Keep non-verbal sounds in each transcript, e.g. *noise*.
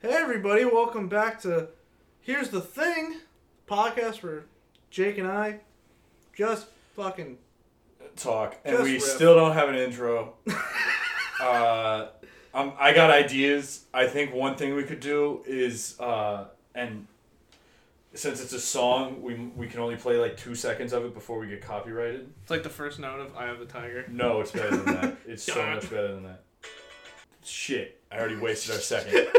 Hey everybody, welcome back to Here's the Thing, podcast where Jake and I just fucking talk, and Just we riff. still don't have an intro. *laughs* uh, um, I got ideas. I think one thing we could do is, uh, and since it's a song, we we can only play like two seconds of it before we get copyrighted. It's like the first note of "Eye of the Tiger. No, it's better than that. It's so *laughs* much better than that. Shit, I already wasted our second. *laughs*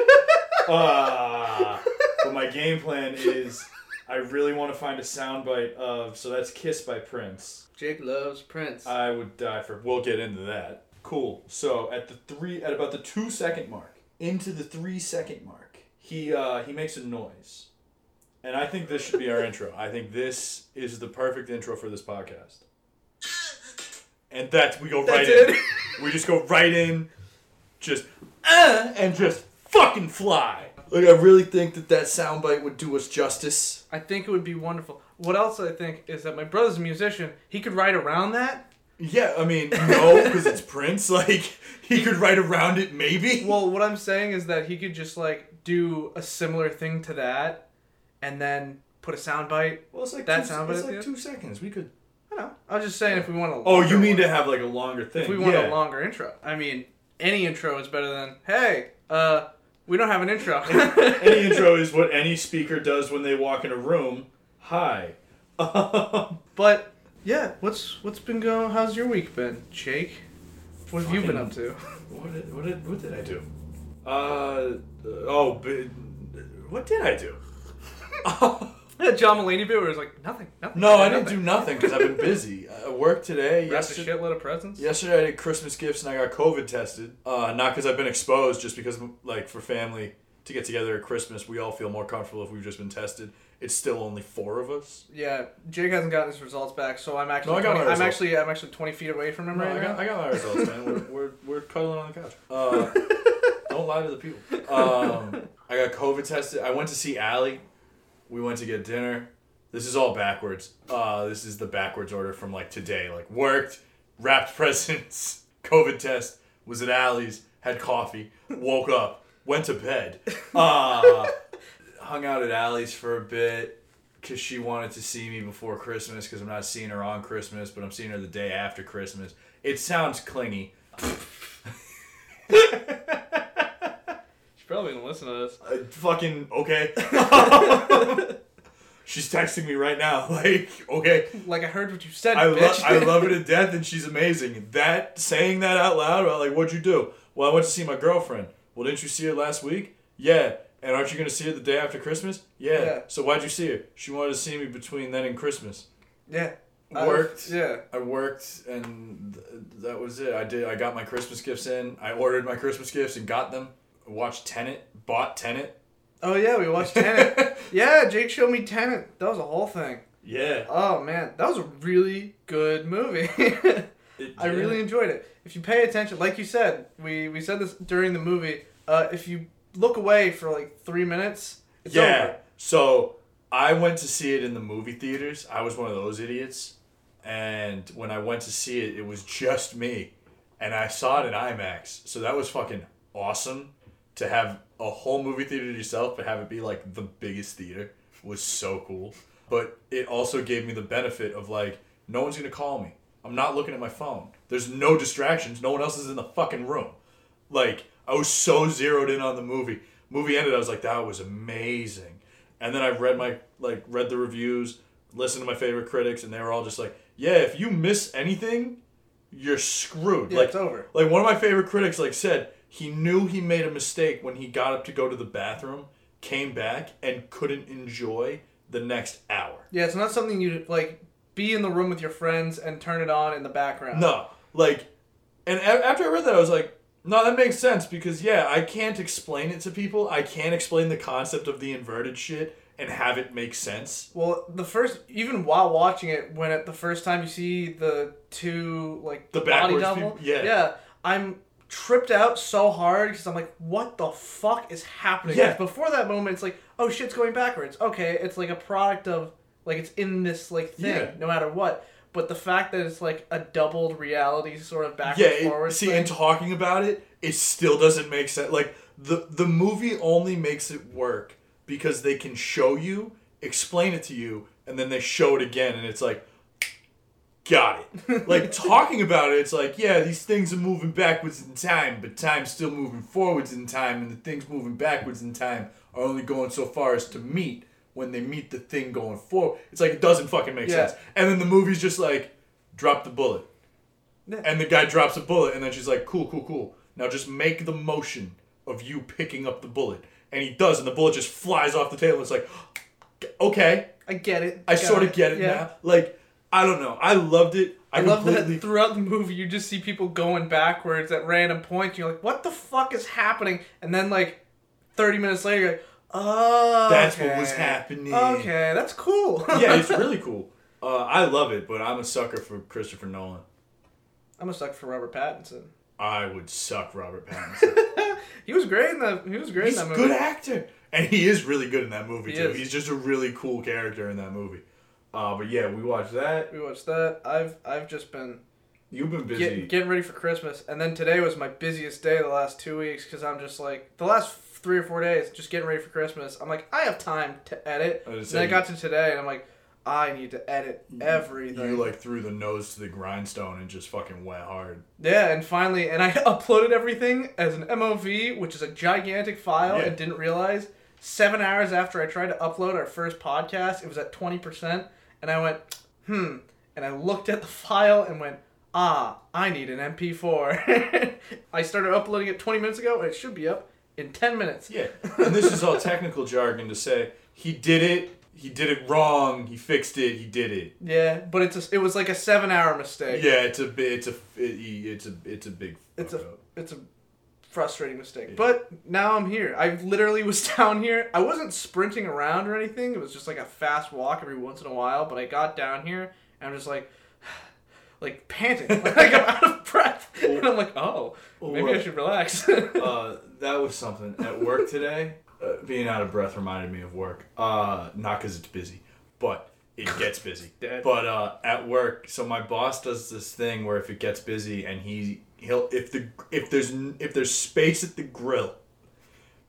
Uh, but my game plan is, I really want to find a soundbite of. So that's "Kiss" by Prince. Jake loves Prince. I would die for. We'll get into that. Cool. So at the three, at about the two second mark, into the three second mark, he uh, he makes a noise, and I think this should be our intro. I think this is the perfect intro for this podcast. And that's we go right That's in. it. We just go right in, just uh, and just fucking fly. Like I really think that that soundbite would do us justice. I think it would be wonderful. What else I think is that my brother's a musician. He could write around that. Yeah, I mean, no, because it's Prince. *laughs* Like he could write around it, maybe. Well, what I'm saying is that he could just like do a similar thing to that, and then put a soundbite. Well, it's like That two, sound it's like two seconds. We could. I don't know. I was just saying if we want a. Oh, you mean one. to have like a longer thing? If we want yeah. a longer intro. I mean, any intro is better than hey, uh, we don't have an intro. *laughs* any intro is what any speaker does when they walk in a room. Hi. *laughs* But yeah, what's what's been going? How's your week been, Jake? What have you been up to? what did what did what did I do? Uh oh, what did I do? *laughs* *laughs* Yeah, John Mulaney bit where it was like nothing, nothing. no, I didn't do nothing because I've been *laughs* busy. I worked today. Wrapped a Yesterday, shitload of presents. yesterday I did Christmas gifts and I got COVID tested. Uh, not because I've been exposed, just because like for family to get together at Christmas, we all feel more comfortable if we've just been tested. It's still only four of us. Yeah, Jake hasn't gotten his results back, so I'm actually No, I got 20, my I'm results. actually I'm actually 20 feet away from him No, right I now. got, I got my results, man. We're, *laughs* we're, we're cuddling on the couch. Uh, don't lie to the people. Um, I got COVID tested. I went to see Allie. We went to get dinner. This is all backwards. Uh, this is the backwards order from like today. Like worked, wrapped *laughs* presents, COVID test, was at Allie's, had coffee, woke up, went to bed, uh, *laughs* hung out at Allie's for a bit because she wanted to see me before Christmas because I'm not seeing her on Christmas, but I'm seeing her the day after Christmas. It sounds clingy. *laughs* Probably gonna listen to this. Uh, fucking okay. *laughs* she's texting me right now. *laughs* Like, okay. Like I heard what you said, I. I love her *laughs* to death and she's amazing. That saying that out loud about like what'd you do? Well, I went to see my girlfriend. Well, didn't you see her last week? Yeah. And aren't you gonna see her the day after Christmas? Yeah. Yeah. So why'd you see her? She wanted to see me between then and Christmas. yeah. I- Worked. yeah. I worked and th- that was it. I did. I got my Christmas gifts in. I ordered my Christmas gifts and got them. Watched Tenet, Bought Tenet. Oh yeah, we watched *laughs* Tenet. yeah, Jake showed me Tenet. That was a whole thing. Yeah. Oh man, that was a really good movie. *laughs* It- I yeah. really enjoyed it. If you pay attention, like you said, we we said this during the movie. Uh, if you look away for like three minutes, it's yeah. over. So I went to see it in the movie theaters. I was one of those idiots. And when I went to see it, it was just me. And I saw it in IMAX. So that was fucking awesome to have a whole movie theater to yourself, but have it be like the biggest theater was so cool. But it also gave me the benefit of like, no one's gonna call me. I'm not looking at my phone. There's no distractions. No one else is in the fucking room. Like I was so zeroed in on the movie. Movie ended. I was like, that was amazing. And then I read my like read the reviews, listened to my favorite critics, and they were all just like, yeah, if you miss anything, you're screwed. Yeah, like it's over. like one of my favorite critics like said he knew he made a mistake when he got up to go to the bathroom, came back, and couldn't enjoy the next hour. Yeah, it's not something you like be in the room with your friends and turn it on in the background. No, like, and a- after I read that, I was like, no, that makes sense because yeah, I can't explain it to people. I can't explain the concept of the inverted shit and have it make sense. Well, the first, even while watching it, when it the first time you see the two like The body double, people- yeah. yeah, I'm tripped out so hard because I'm like, what the fuck is happening? Yeah. Before that moment, it's like, oh shit's going backwards. Okay, it's like a product of like it's in this like thing, Yeah. no matter what. But the fact that it's like a doubled reality sort of back Yeah, and it- forward. see, thing, and talking about it, it still doesn't make sense. Like the the movie only makes it work because they can show you, explain it to you, and then they show it again, and it's like, got it. like *laughs* talking about it, it's like, yeah, these things are moving backwards in time, but time's still moving forwards in time, and the things moving backwards in time are only going so far as to meet when they meet the thing going forward. It's like it doesn't fucking make Yeah. sense. And then the movie's just like, drop the bullet. Yeah. And the guy drops a bullet, and then she's like, cool, cool, cool. Now just make the motion of you picking up the bullet. And he does, and the bullet just flies off the table. It's like, *gasps* okay, I get it. I got sort of get it yeah. now. Like, I don't know. I loved it. I, I love completely. that throughout the movie you just see people going backwards at random points. You're like, what the fuck is happening? And then like, thirty minutes later, you're like, oh, That's what was happening. Okay, that's cool. *laughs* yeah, it's *laughs* really cool. Uh, I love it, but I'm a sucker for Christopher Nolan. I'm a sucker for Robert Pattinson. I would suck Robert Pattinson. *laughs* He was great in that. He was great He's in that movie. good actor, and he is really good in that movie He too. is. He's just a really cool character in that movie. Uh, but yeah, we watched that. We watched that. I've I've just been You've been busy. get, getting ready for Christmas, and then today was my busiest day the last two weeks because I'm just like the last three or four days just getting ready for Christmas. I'm like I have time to edit. I And then I got to today, and I'm like I need to edit everything. You like threw the nose to the grindstone and just fucking went hard. Yeah, and finally, and I *laughs* uploaded everything as an MOV, which is a gigantic file, Yeah. and didn't realize seven hours after I tried to upload our first podcast, it was at 20%, and I went, hmm, and I looked at the file and went, ah, I need an MP4. *laughs* I started uploading it 20 minutes ago, and it should be up in 10 minutes. Yeah, and this is all *laughs* technical jargon to say he did it. He did it wrong. He fixed it. He did it. Yeah, but it's a, it was like a seven hour mistake. Yeah, it's a it's a it, it's a it's a big. It's a up. it's a frustrating mistake. Yeah. But now I'm here. I literally was *laughs* down here. I wasn't sprinting around or anything. It was just like a fast walk every once in a while. But I got down here and I'm just like, *sighs* like panting, *laughs* like I'm out of breath. *laughs* And I'm like, oh, maybe I should relax. uh, that was something at work today. Uh, being out of breath reminded me of work. Uh, not because it's busy, but it gets busy. But uh, at work, so my boss does this thing where if it gets busy and he he'll if the if there's if there's space at the grill,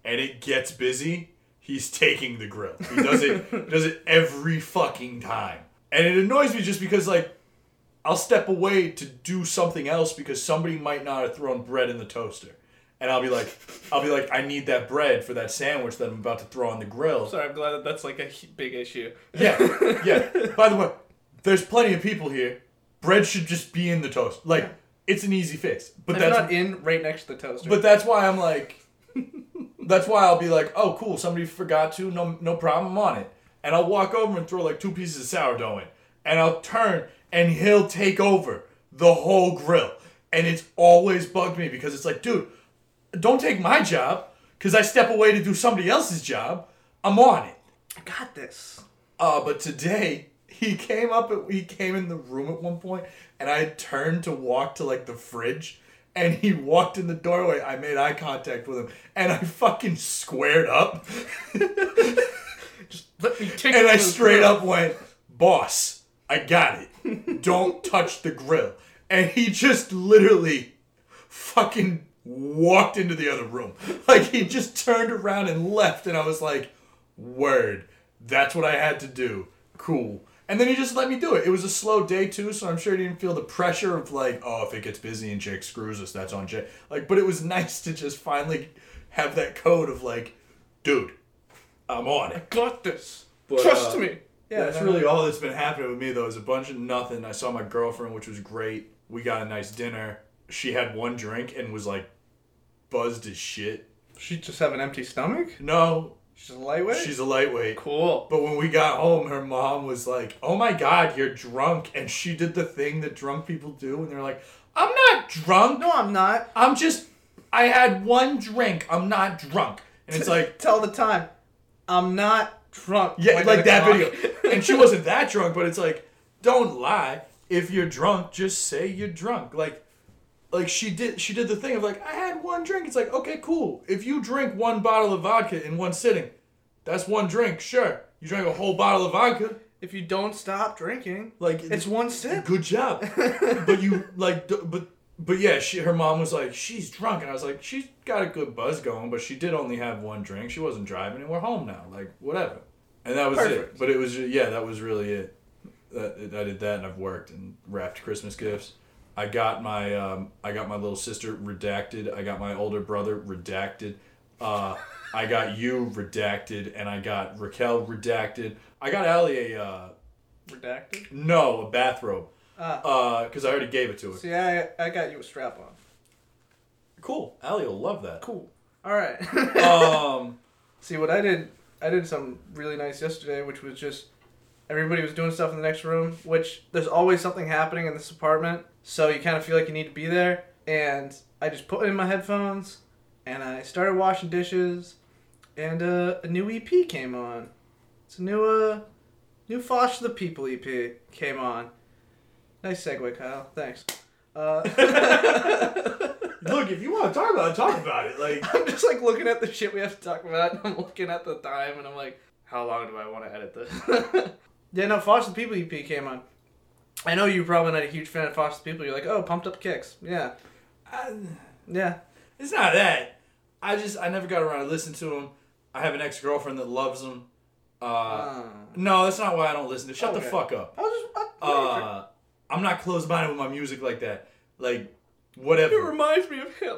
and it gets busy, he's taking the grill. He does it *laughs* does it every fucking time, and it annoys me just because like. I'll step away to do something else because somebody might not have thrown bread in the toaster. And I'll be like, I'll be like, I need that bread for that sandwich that I'm about to throw on the grill. Sorry, I'm glad that that's like a big issue. Yeah, yeah. *laughs* By the way, there's plenty of people here. Bread should just be in the toast. Like, it's an easy fix. But But that's not in right next to the toaster. but that's why I'm like, that's why I'll be like, oh cool, somebody forgot to, no no problem, I'm on it. And I'll walk over and throw like two pieces of sourdough in, and I'll turn and he'll take over the whole grill. And it's always bugged me because it's like, dude, don't take my job because I step away to do somebody else's job. I'm on it. I got this. Uh, but today he came up. At, he came in the room at one point, and I turned to walk to like the fridge, and he walked in the doorway. I made eye contact with him, and I fucking squared up, *laughs* Just let me take and I straight grill. up went, "Boss, I got it. *laughs* Don't touch the grill." And he just literally fucking walked into the other room. *laughs* Like he just turned around and left, and I was like, "Word, that's what I had to do. Cool." And then he just let me do it. It was a slow day too, so I'm sure he didn't feel the pressure of like, "Oh, if it gets busy and Jake screws us, that's on Jake." Like, but it was *laughs* nice to just finally have that code of like, "Dude, I'm on it." I got this. But, Trust uh, me. Yeah, that's really all that's been happening with me though. Is a bunch of nothing. I saw my girlfriend, which was great. We got a nice dinner. She had one drink and was like buzzed as shit. She just have an empty stomach. No, She's a lightweight. she's a lightweight. cool. But when we got home, her mom was like, "Oh my god, you're drunk!" And she did the thing that drunk people do, and they're like, "I'm not drunk. No, I'm not. I'm just, I had one drink. I'm not drunk." And it's like, Tell the time. I'm not drunk. Yeah, like, a that clock. video. *laughs* and she wasn't that drunk, but it's like, don't lie. If you're drunk, just say you're drunk. Like, like she did. She did the thing of like, I had one drink. It's like, okay, cool. If you drink one bottle of vodka in one sitting, that's one drink. Sure, you drank a whole bottle of vodka. if you don't stop drinking, Like, it's one sip. good job. *laughs* but you like, but but yeah, she her mom was like, she's drunk, and I was like, she's got a good buzz going, but she did only have one drink. She wasn't driving, and we're home now. Like whatever. And that was Perfect. it. But it was yeah, that was really it. That I did that, and I've worked and wrapped Christmas gifts. I got my um, I got my little sister redacted. I got my older brother redacted. Uh, I got you redacted, and I got Raquel redacted. I got Allie a uh, Redacted. no a bathrobe Ah. because I already gave it to her. See, I I got you a strap on. Cool. Allie will love that. Cool. All right. *laughs* um, See what I did? I did something really nice yesterday, which was just everybody was doing stuff in the next room. Which there's always something happening in this apartment, so you kind of feel like you need to be there. And I just put in my headphones, and I started washing dishes, and uh, a new EP came on. It's a new uh, new Foster the People EP came on. Nice segue, Kyle. Thanks. Uh, *laughs* look, if you want to talk about it, talk about it. Like, *laughs* I'm just like looking at the shit we have to talk about. And I'm looking at the time, and I'm like, how long do I want to edit this? *laughs* yeah, no, Foster the People EP came on. I know you're probably not a huge fan of Foster the People. You're like, oh, pumped up kicks. Yeah, I, yeah. it's not that. I just I never got around to listen to them. I have an ex girlfriend that loves them. Uh, Uh, no, that's not why I don't listen to. Shut the fuck up. I was just. I, Uh, I'm not closed minded with my music like that. Like, whatever. it reminds me of him.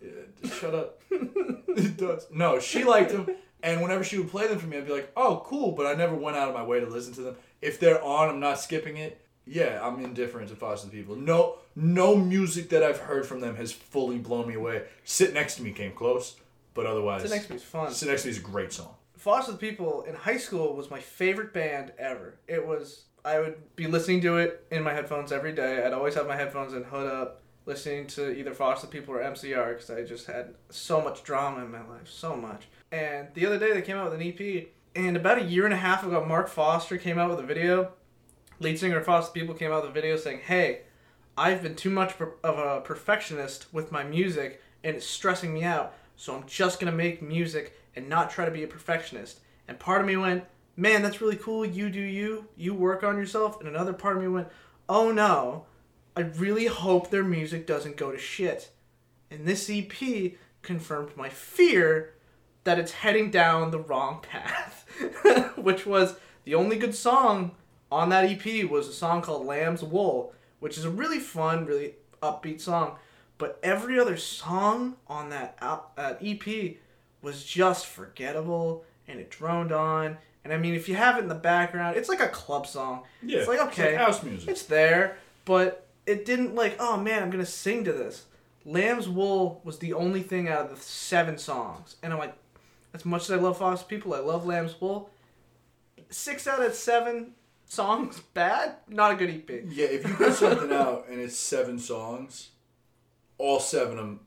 Yeah, shut up. *laughs* it does. No, she liked them, and whenever she would play them for me, I'd be like, "Oh, cool," but I never went out of my way to listen to them. If they're on, I'm not skipping it. Yeah, I'm indifferent to Foster the People. No, no music that I've heard from them has fully blown me away. Sit next to me came close, but otherwise, The next one's fun. Sit next to me is a great song. Foster the People in high school was my favorite band ever. It was I would be listening to it in my headphones every day. I'd always have my headphones in hood up, listening to either Foster the People or MCR because I just had so much drama in my life, so much. And the other day they came out with an EP, and about a year and a half ago, Mark Foster came out with a video. Lead singer Foster People came out with a video saying, "Hey, I've been too much of a perfectionist with my music, and it's stressing me out. So I'm just gonna make music and not try to be a perfectionist." And part of me went, "Man, that's really cool. You do you. You work on yourself." And another part of me went, "Oh no, I really hope their music doesn't go to shit." And this EP confirmed my fear that it's heading down the wrong path, *laughs* which was the only good song on that EP was a song called Lamb's Wool, which is a really fun, really upbeat song. But every other song on that al- uh, that EP was just forgettable and it droned on. And I mean, if you have it in the background, it's like a club song. Yeah, It's like, okay, house music. It's there, but it didn't like, oh man, I'm gonna sing to this. Lamb's Wool was the only thing out of the seven songs. And I'm like, as much as I love Foster People, I love Lamb's Wool. Six out of seven songs bad? Not a good EP. Yeah, if you put something out and it's seven songs, all seven of them,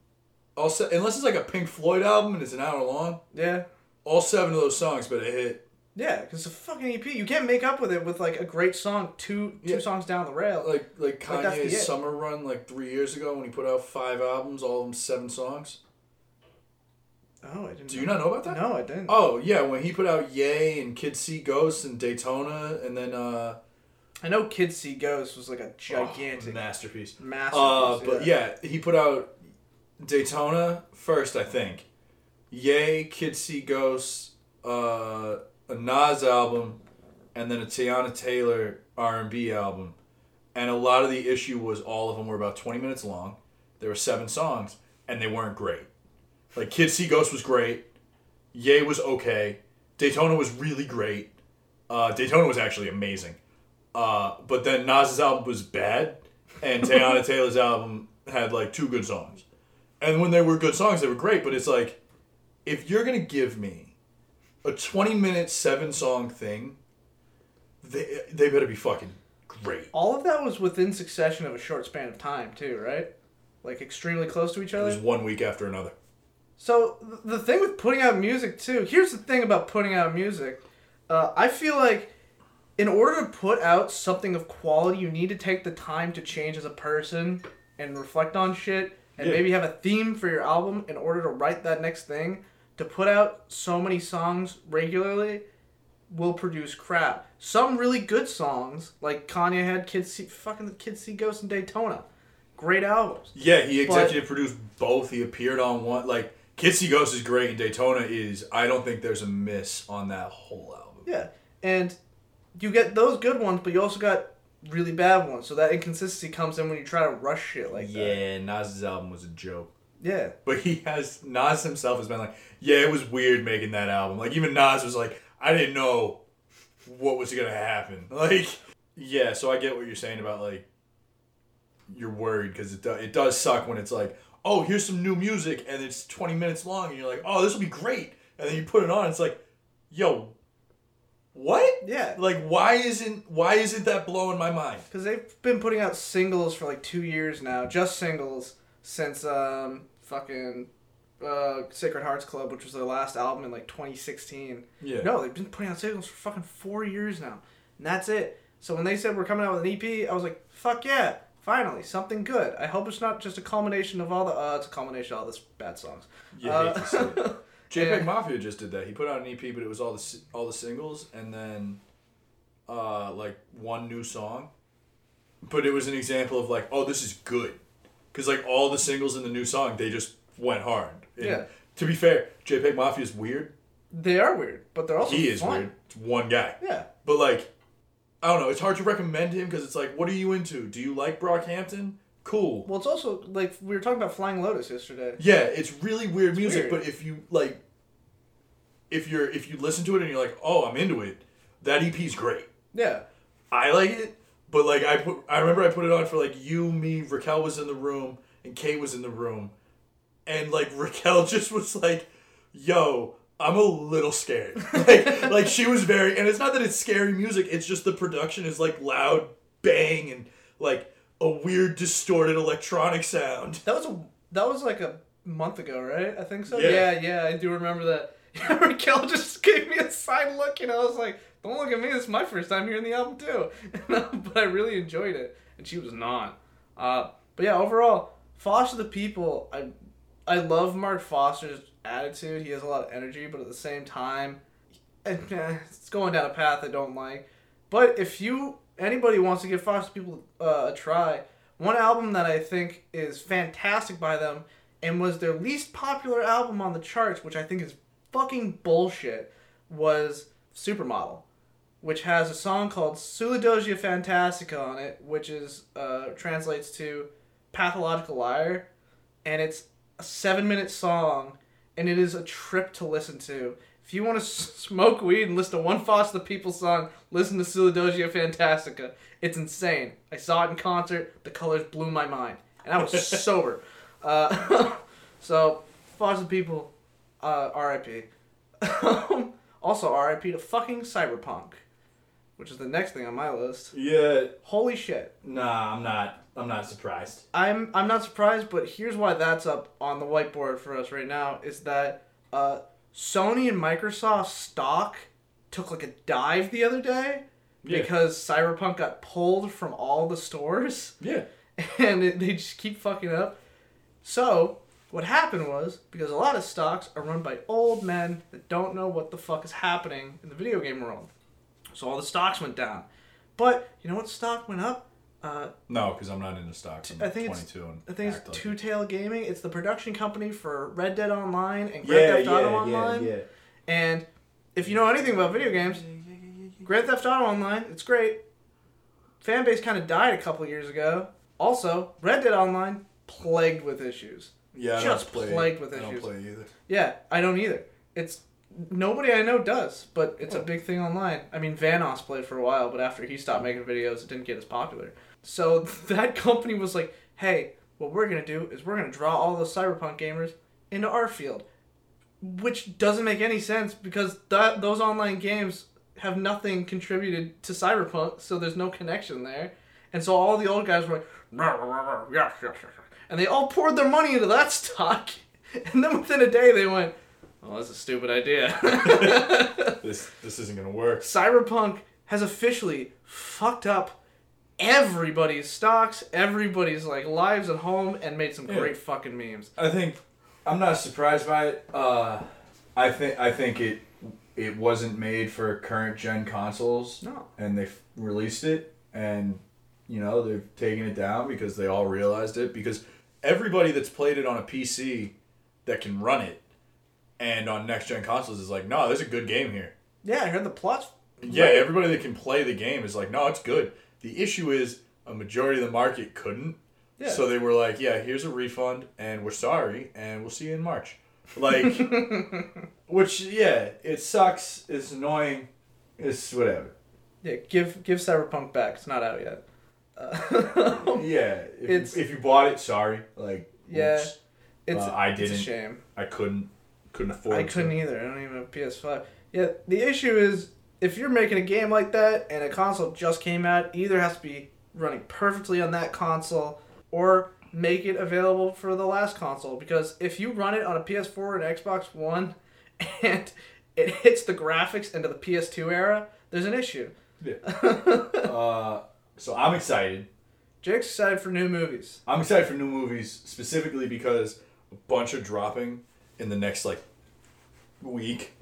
all se- unless it's like a Pink Floyd album and it's an hour long, Yeah. all seven of those songs better hit. Yeah, because it's a fucking EP. You can't make up with it with like a great song two two Yeah. songs down the rail. Like like Like, Kanye's it. summer run like three years ago when he put out five albums, all of them seven songs. Oh, I didn't. Do you not know about that? No, I didn't. Oh yeah, when he put out Ye and Kids See Ghosts and Daytona and then uh I know Kids See Ghosts was like a gigantic oh, masterpiece. masterpiece. Uh, but yeah, he put out Daytona first, I think. Ye, Kids See Ghosts, uh, a Nas album, and then a Teyana Taylor R and B album. And a lot of the issue was all of them were about twenty minutes long. There were seven songs, and they weren't great. Like Kids See Ghosts was great. Ye was okay. Daytona was really great. Uh, Daytona was actually amazing. Uh, but then Nas's album was bad, and *laughs* Teyana Taylor's album had like two good songs. And when they were good songs, they were great. But it's like, if you're gonna give me a 20 minute seven song thing, they they better be fucking great. All of that was within succession of a short span of time, too, right? Like extremely close to each other? It other. was one week after another. So the thing with putting out music too. Here's the thing about putting out music. Uh, I feel like in order to put out something of quality, you need to take the time to change as a person and reflect on shit, and Yeah. maybe have a theme for your album in order to write that next thing. To put out so many songs regularly will produce crap. Some really good songs, like Kanye had Kids See fucking Kids See Ghosts in Daytona. great albums. Yeah, he executive produced both. He appeared on one. Like Ghosts is great, and Daytona is. I don't think there's a miss on that whole album. Yeah, and you get those good ones, but you also got really bad ones. So that inconsistency comes in when you try to rush shit like that. Yeah, Nas's album was a joke. Yeah. But he has Nas himself has been like, yeah, it was weird making that album. Like even Nas was like, I didn't know what was gonna happen. *laughs* Like, yeah. So I get what you're saying about like, you're worried because it do, it does suck when it's like, oh, here's some new music and it's 20 minutes long and you're like, oh, this will be great, and then you put it on, it's like, yo, what? Yeah. Like, why isn't why isn't that blowing my mind? Because they've been putting out singles for like two years now, just singles since um fucking uh Sacred Hearts Club, which was their last album in like 2016. Yeah. No, they've been putting out singles for fucking four years now, and that's it. So when they said we're coming out with an EP, I was like, fuck yeah, finally something good. I hope it's not just a culmination of all the uh, it's a culmination of all this bad songs. You Uh, hate to see it. *laughs* JPEG Yeah. Mafia just did that. He put out an EP, but it was all the all the singles and then uh, like one new song. But it was an example of like, oh, this is good, because like all the singles in the new song, they just went hard. And Yeah. To be fair, JPEG Mafia is weird. They are weird, but they're also he is fun. weird. It's one guy. Yeah. But like, I don't know. It's hard to recommend him because it's like, what are you into? Do you like Brockhampton? Cool. Well, it's also like we were talking about Flying Lotus yesterday. Yeah, it's really weird music, weird. but if you like if you're if you listen to it and you're like, "Oh, I'm into it." That EP's great. Yeah. I like it, but like I put I remember I put it on for like you, me, Raquel was in the room and Kate was in the room. And like *laughs* Raquel just was like, "Yo, I'm a little scared." *laughs* like like she was very and it's not that it's scary music, it's just the production is like loud bang and like a weird distorted electronic sound. That was a that was like a month ago, right? I think so. Yeah. Yeah, yeah, I do remember that. *laughs* Raquel just gave me a side look, and I was like, "Don't look at me. This is my first time hearing the album too." *laughs* but I really enjoyed it, and she was not. Uh, but yeah, overall, Foster the People. I I love Mark Foster's attitude. He has a lot of energy, but at the same time, eh, it's going down a path I don't like. But if you anybody wants to give Foster People uh, a try, one album that I think is fantastic by them and was their least popular album on the charts, which I think is fucking bullshit, was Supermodel, which has a song called Pseudologia Fantastica on it, which is uh, translates to Pathological Liar, and it's a seven minute song, and it is a trip to listen to. If you want to smoke weed and listen to one Foster the People song, listen to Pseudologia Fantastica. It's insane. I saw it in concert. The colors blew my mind, and I was *laughs* sober. Uh, *laughs* so, Foster the People, uh, R.I.P. *laughs* also, R.I.P. to fucking Cyberpunk, which is the next thing on my list. Yeah, Holy shit. nah, I'm not I'm not surprised. I'm I'm not surprised, but here's why that's up on the whiteboard for us right now is that uh, Sony and Microsoft stock took like a dive the other day Yeah. because Cyberpunk got pulled from all the stores Yeah. *laughs* and it, they just keep fucking up. So what happened was because a lot of stocks are run by old men that don't know what the fuck is happening in the video game world, so all the stocks went down. But you know what stock went up? Uh, No, because I'm not into stocks. I'm I think it's- 22 and I think it's like Two it. Tail Gaming. It's the production company for Red Dead Online and Yeah, Grand Theft Auto yeah, Online. yeah, yeah. And if you know anything about video games, Grand Theft Auto Online, it's great. Fan base kind of died a couple years ago. Also, Red Dead Online plagued with issues. Yeah, I Just don't play, plagued with issues. I don't issues. play either. Yeah, I don't either. It's nobody I know does, but it's a big thing online. I mean, Vanoss played for a while, but after he stopped making videos, it didn't get as popular. So *laughs* that company was like, "Hey, what we're gonna do is we're gonna draw all those cyberpunk gamers into our field," which doesn't make any sense because that those online games have nothing contributed to cyberpunk, so there's no connection there. And so all the old guys were like, "Rah, rah, rah, rah, yes, yes, yes," and they all poured their money into that *laughs* stock. And then within a day, they went, "Well, that's a stupid idea." *laughs* This this isn't gonna work. Cyberpunk has officially fucked up everybody's stocks, everybody's like lives at home, and made some Yeah. great fucking memes. I think I'm not surprised by it. Uh, I think I think it it wasn't made for current gen consoles, No. and they f- released it, and You know, they've taken it down because they all realized it. Because everybody that's played it on a PC that can run it and on next gen consoles is like, no, there's a good game here. Yeah, I heard the plot's. Yeah, everybody that can play the game is like, no, it's good. The issue is a majority of the market couldn't. Yeah. So they were like, yeah, here's a refund, and we're sorry, and we'll see you in March. Like, *laughs* which, yeah, it sucks. It's annoying. It's whatever. Yeah, give give Cyberpunk back. It's not out yet. Uh, *laughs* Yeah. If, It's- if you bought it, sorry. Like, Yeah. oops. it's Uh, I didn't. a shame. I couldn't. Couldn't afford it. I couldn't either. I don't even have a PS5. Yeah, the issue is if you're making a game like that and a console just came out, either has to be running perfectly on that console or make it available for the last console. Because if you run it on a PS4 and Xbox One *laughs* and it hits the graphics into the PS2 era, there's an issue. Yeah. *laughs* uh, so I'm excited. Jake's excited for new movies. I'm excited for new movies specifically because a bunch are dropping in the next like week.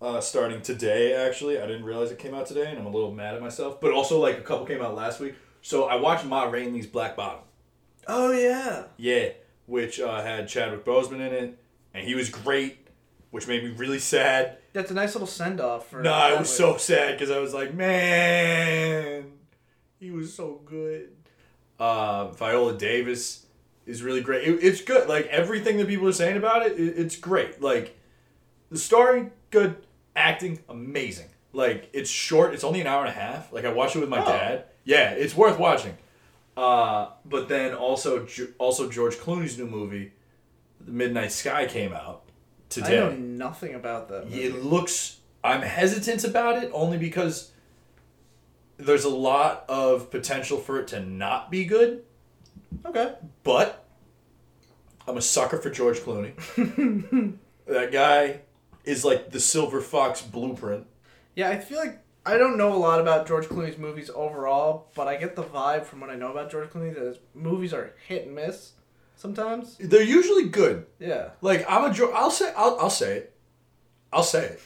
Uh, starting today, actually, I didn't realize it came out today, and I'm a little mad at myself. But also, like a couple came out last week. So I watched Ma Rainey's Black Bottom. Oh yeah. Yeah, which uh, had Chadwick Boseman in it, and he was great, which made me really sad. That's a nice little send off for No, I was so sad because I was like, man, he was so good. Uh, Viola Davis is really great. It- it's good. Like everything that people are saying about it, it, it's great. Like the story, good. Acting, amazing. Like it's short. It's only an hour and a half. Like I watched it with my Oh. dad. Yeah, it's worth watching. Uh, but then also, also George Clooney's new movie, The Midnight Sky, came out today. I know nothing about that. movie. It looks. I'm hesitant about it only because there's a lot of potential for it to not be good. Okay. But I'm a sucker for George Clooney. *laughs* that guy is like the Silver Fox blueprint. Yeah, I feel like I don't know a lot about George Clooney's movies overall, but I get the vibe from what I know about George Clooney that his movies are hit and miss sometimes. They're usually good. Yeah. Like I'm a George. I'll say. I'll, I'll say it. I'll say it.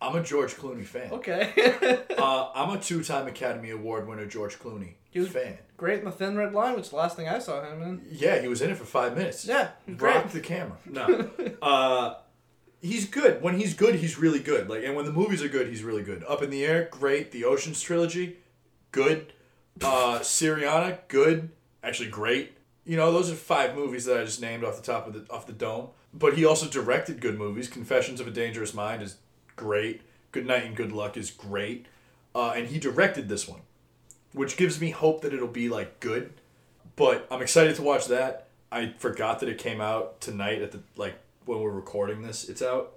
I'm a George Clooney fan. Okay. Uh, *laughs* I'm a two-time Academy Award winner George Clooney He was- fan. Great in the Thin Red Line, which is the last thing I saw him in. Yeah, he was in it for five minutes. Yeah, he great. rocked the camera. No, *laughs* uh, he's good. When he's good, he's really good. Like, and when the movies are good, he's really good. Up in the Air, great. The Ocean's trilogy, good. Uh, Syriana, good. Actually, great. You know, those are five movies that I just named off the top of the off the dome. But he also directed good movies. Confessions of a Dangerous Mind is great. Good Night and Good Luck is great. Uh, and he directed this one, which gives me hope that it'll be like good. But I'm excited to watch that. I forgot that it came out tonight at the like when we're recording this. It's out.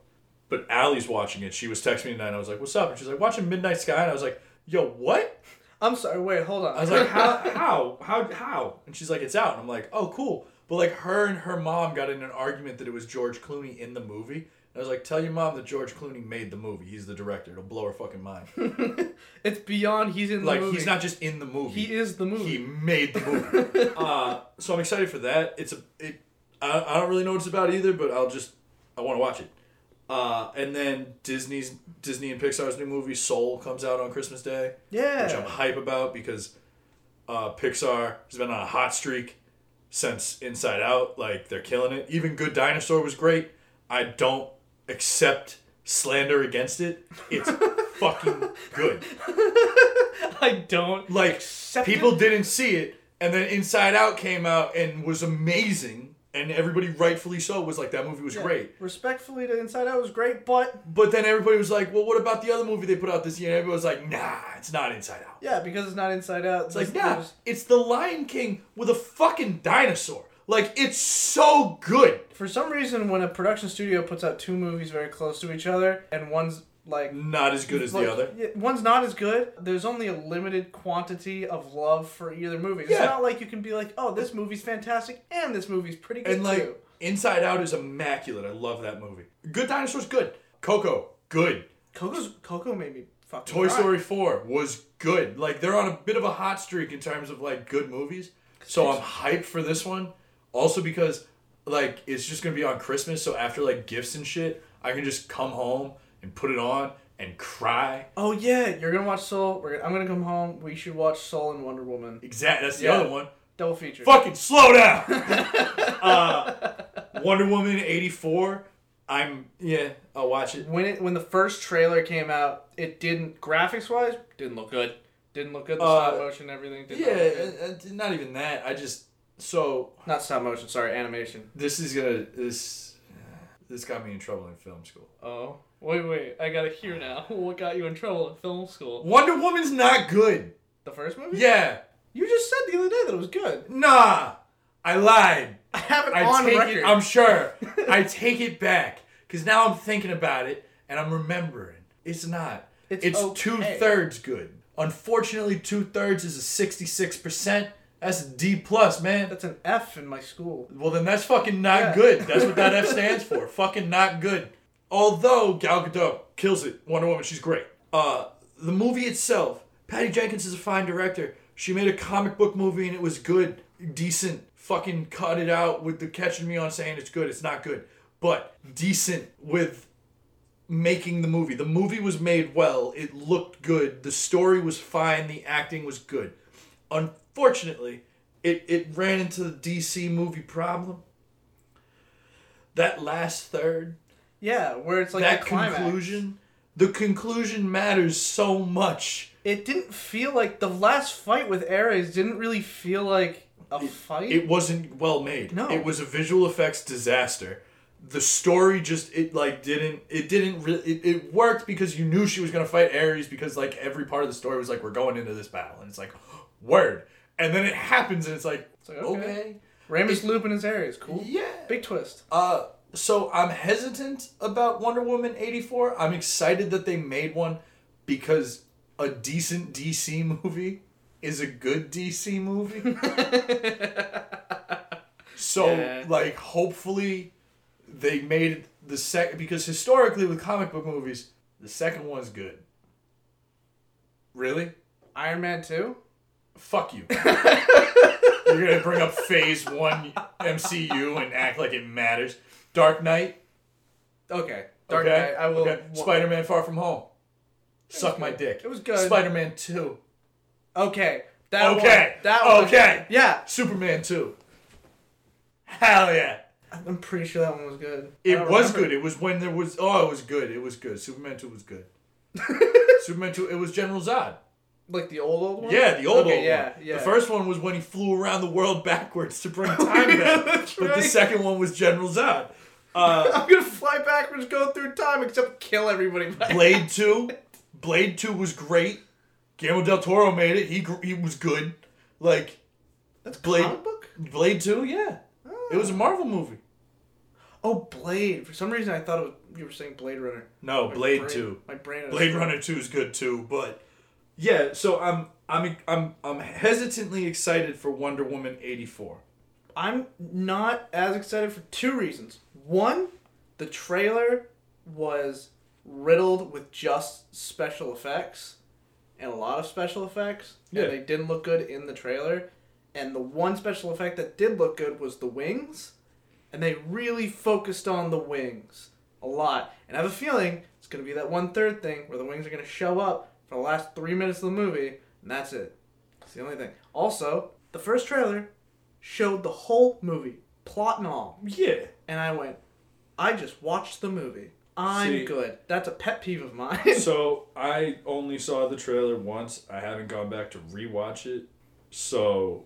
But Allie's watching it. She was texting me tonight. And I was like, "What's up?" And she's like, "Watching Midnight Sky." And I was like, "Yo, what?" I'm sorry, wait, hold on. I was like, "How? *laughs* how? How? How?" And she's like, "It's out." And I'm like, "Oh, cool." But like her and her mom got in an argument that it was George Clooney in the movie. And I was like, "Tell your mom that George Clooney made the movie. He's the director. It'll blow her fucking mind. *laughs* it's beyond he's in the movie. like he's not just in the movie. He is the movie. He made the movie. *laughs* uh, so I'm excited for that. It's a it. I, I don't really know what it's about either, but I'll just I want to watch it. Uh, and then Disney's Disney and Pixar's new movie Soul comes out on Christmas Day, yeah. which I'm hype about because uh, Pixar has been on a hot streak since Inside Out. Like they're killing it. Even Good Dinosaur was great. I don't accept slander against it. It's *laughs* fucking good. *laughs* I don't Like people it. didn't see it, and then Inside Out came out and was amazing, and everybody rightfully so was like that movie was Yeah, great. Respectfully to Inside Out was great, but But then everybody was like, well, what about the other movie they put out this year? And everybody was like, nah, it's not Inside Out. yeah, because it's not Inside Out. It's like, nah, it's The Lion King with a fucking dinosaur. Like it's so good. For some reason, when a production studio puts out two movies very close to each other, and one's like Not as good as like, the other. one's not as good. There's only a limited quantity of love for either movie. It's Yeah. not like you can be like, oh, this movie's fantastic and this movie's pretty good And like too. Inside Out is immaculate. I love that movie. Good Dinosaur's good. Coco, good. Coco's Coco made me fucking. Toy cry. Story 4 was good. Like they're on a bit of a hot streak in terms of like good movies. So I'm hyped for this one. Also because like it's just gonna be on Christmas, so after like gifts and shit, I can just come home and put it on and cry. Oh yeah, you're gonna watch Soul. We're, I'm gonna come home. We should watch Soul and Wonder Woman. Exactly. That's the Yeah. other one. Double feature. Fucking slow down. *laughs* uh, Wonder Woman eighty four. I'm yeah. I'll watch it. When it when the first trailer came out, it didn't graphics wise didn't look good. Didn't look good. The Uh, stop motion, everything. Yeah, not, look good. uh, uh, not even that. I just so not stop motion. Sorry, animation. this is gonna this this got me in trouble in film school. Oh wait, wait. I gotta hear now. *laughs* What got you in trouble in film school? Wonder Woman's not good. The first movie? Yeah, You just said the other day that it was good. nah, I lied. *laughs* I have it I on take record. it. I'm sure. *laughs* I take it back because now I'm thinking about it and I'm remembering. It's not. It's It's, okay. two thirds good. Unfortunately, two thirds is a sixty-six percent. That's a D plus, man. That's an F in my school. Well, then that's fucking not Yeah. good. That's what that F *laughs* stands for. Fucking not good. Although Gal Gadot kills it, Wonder Woman, she's great. Uh, the movie itself, Patty Jenkins is a fine director. She made a comic book movie and it was good, decent. Fucking cut it out with the catching me on saying it's good. It's not good, but decent with making the movie. The movie was made well. It looked good. The story was fine. The acting was good. Unfortunately, it, it ran into the DC movie problem. That last third, Yeah, where it's like that the conclusion, the conclusion matters so much. It didn't feel like the last fight with Ares didn't really feel like a fight. It wasn't well made. No. It was a visual effects disaster. The story just it like didn't it didn't really it, it worked because you knew she was gonna fight Ares because like every part of the story was like we're going into this battle and it's like *gasps* word and then it happens and it's like, like, okay. okay. Remus Lupin is Cool. yeah Big twist. Uh, so I'm hesitant about Wonder Woman 84. I'm excited that they made one because a decent DC movie is a good DC movie. *laughs* so, Yeah. like, hopefully they made the second, because historically with comic book movies, the second one's good. Really? Iron Man 2? Fuck you. *laughs* You're gonna bring up Phase One MCU and act like it matters. Dark Knight. Okay. Dark okay. Knight. I will. Okay. Spider-Man: Far From Home. Suck my dick. It was good. Spider-Man Two. Okay. That Okay. One, that one. Okay. Yeah. Superman Two. Hell yeah. I'm pretty sure that one was good. It was remember. good. It was when there was. Oh, it was good. It was good. Superman Two was good. *laughs* Superman Two. It was General Zod. Like the old old one? Yeah, the old okay, old yeah, one. Yeah. The first one was when he flew around the world backwards to bring *laughs* time back. But the second one was General Zod. Uh, *laughs* I'm gonna fly backwards, go through time, except kill everybody. *laughs* Blade Two, Blade Two was great. Guillermo del Toro made it. He he was good. Like That's Blade- comic book. Blade Two, yeah. It was a Marvel movie. Oh, Blade. For some reason, I thought it was, you were saying Blade Runner. No, My Blade brain- Two. My brain. Blade Runner Two is good too, but yeah. So I'm I'm I'm I'm hesitantly excited for Wonder Woman eighty four. I'm not as excited for two reasons. One, the trailer was riddled with just special effects and a lot of special effects. Yeah. And they didn't look good in the trailer. And the one special effect that did look good was the wings. And they really focused on the wings a lot. And I have a feeling it's going to be that one third thing where the wings are going to show up for the last three minutes of the movie, and that's it. It's the only thing. Also, the first trailer showed the whole movie, plot and all. Yeah. And I went, I just watched the movie. I'm See- good. That's a pet peeve of mine. *laughs* so *laughs* I only saw the trailer once. I haven't gone back to rewatch it. So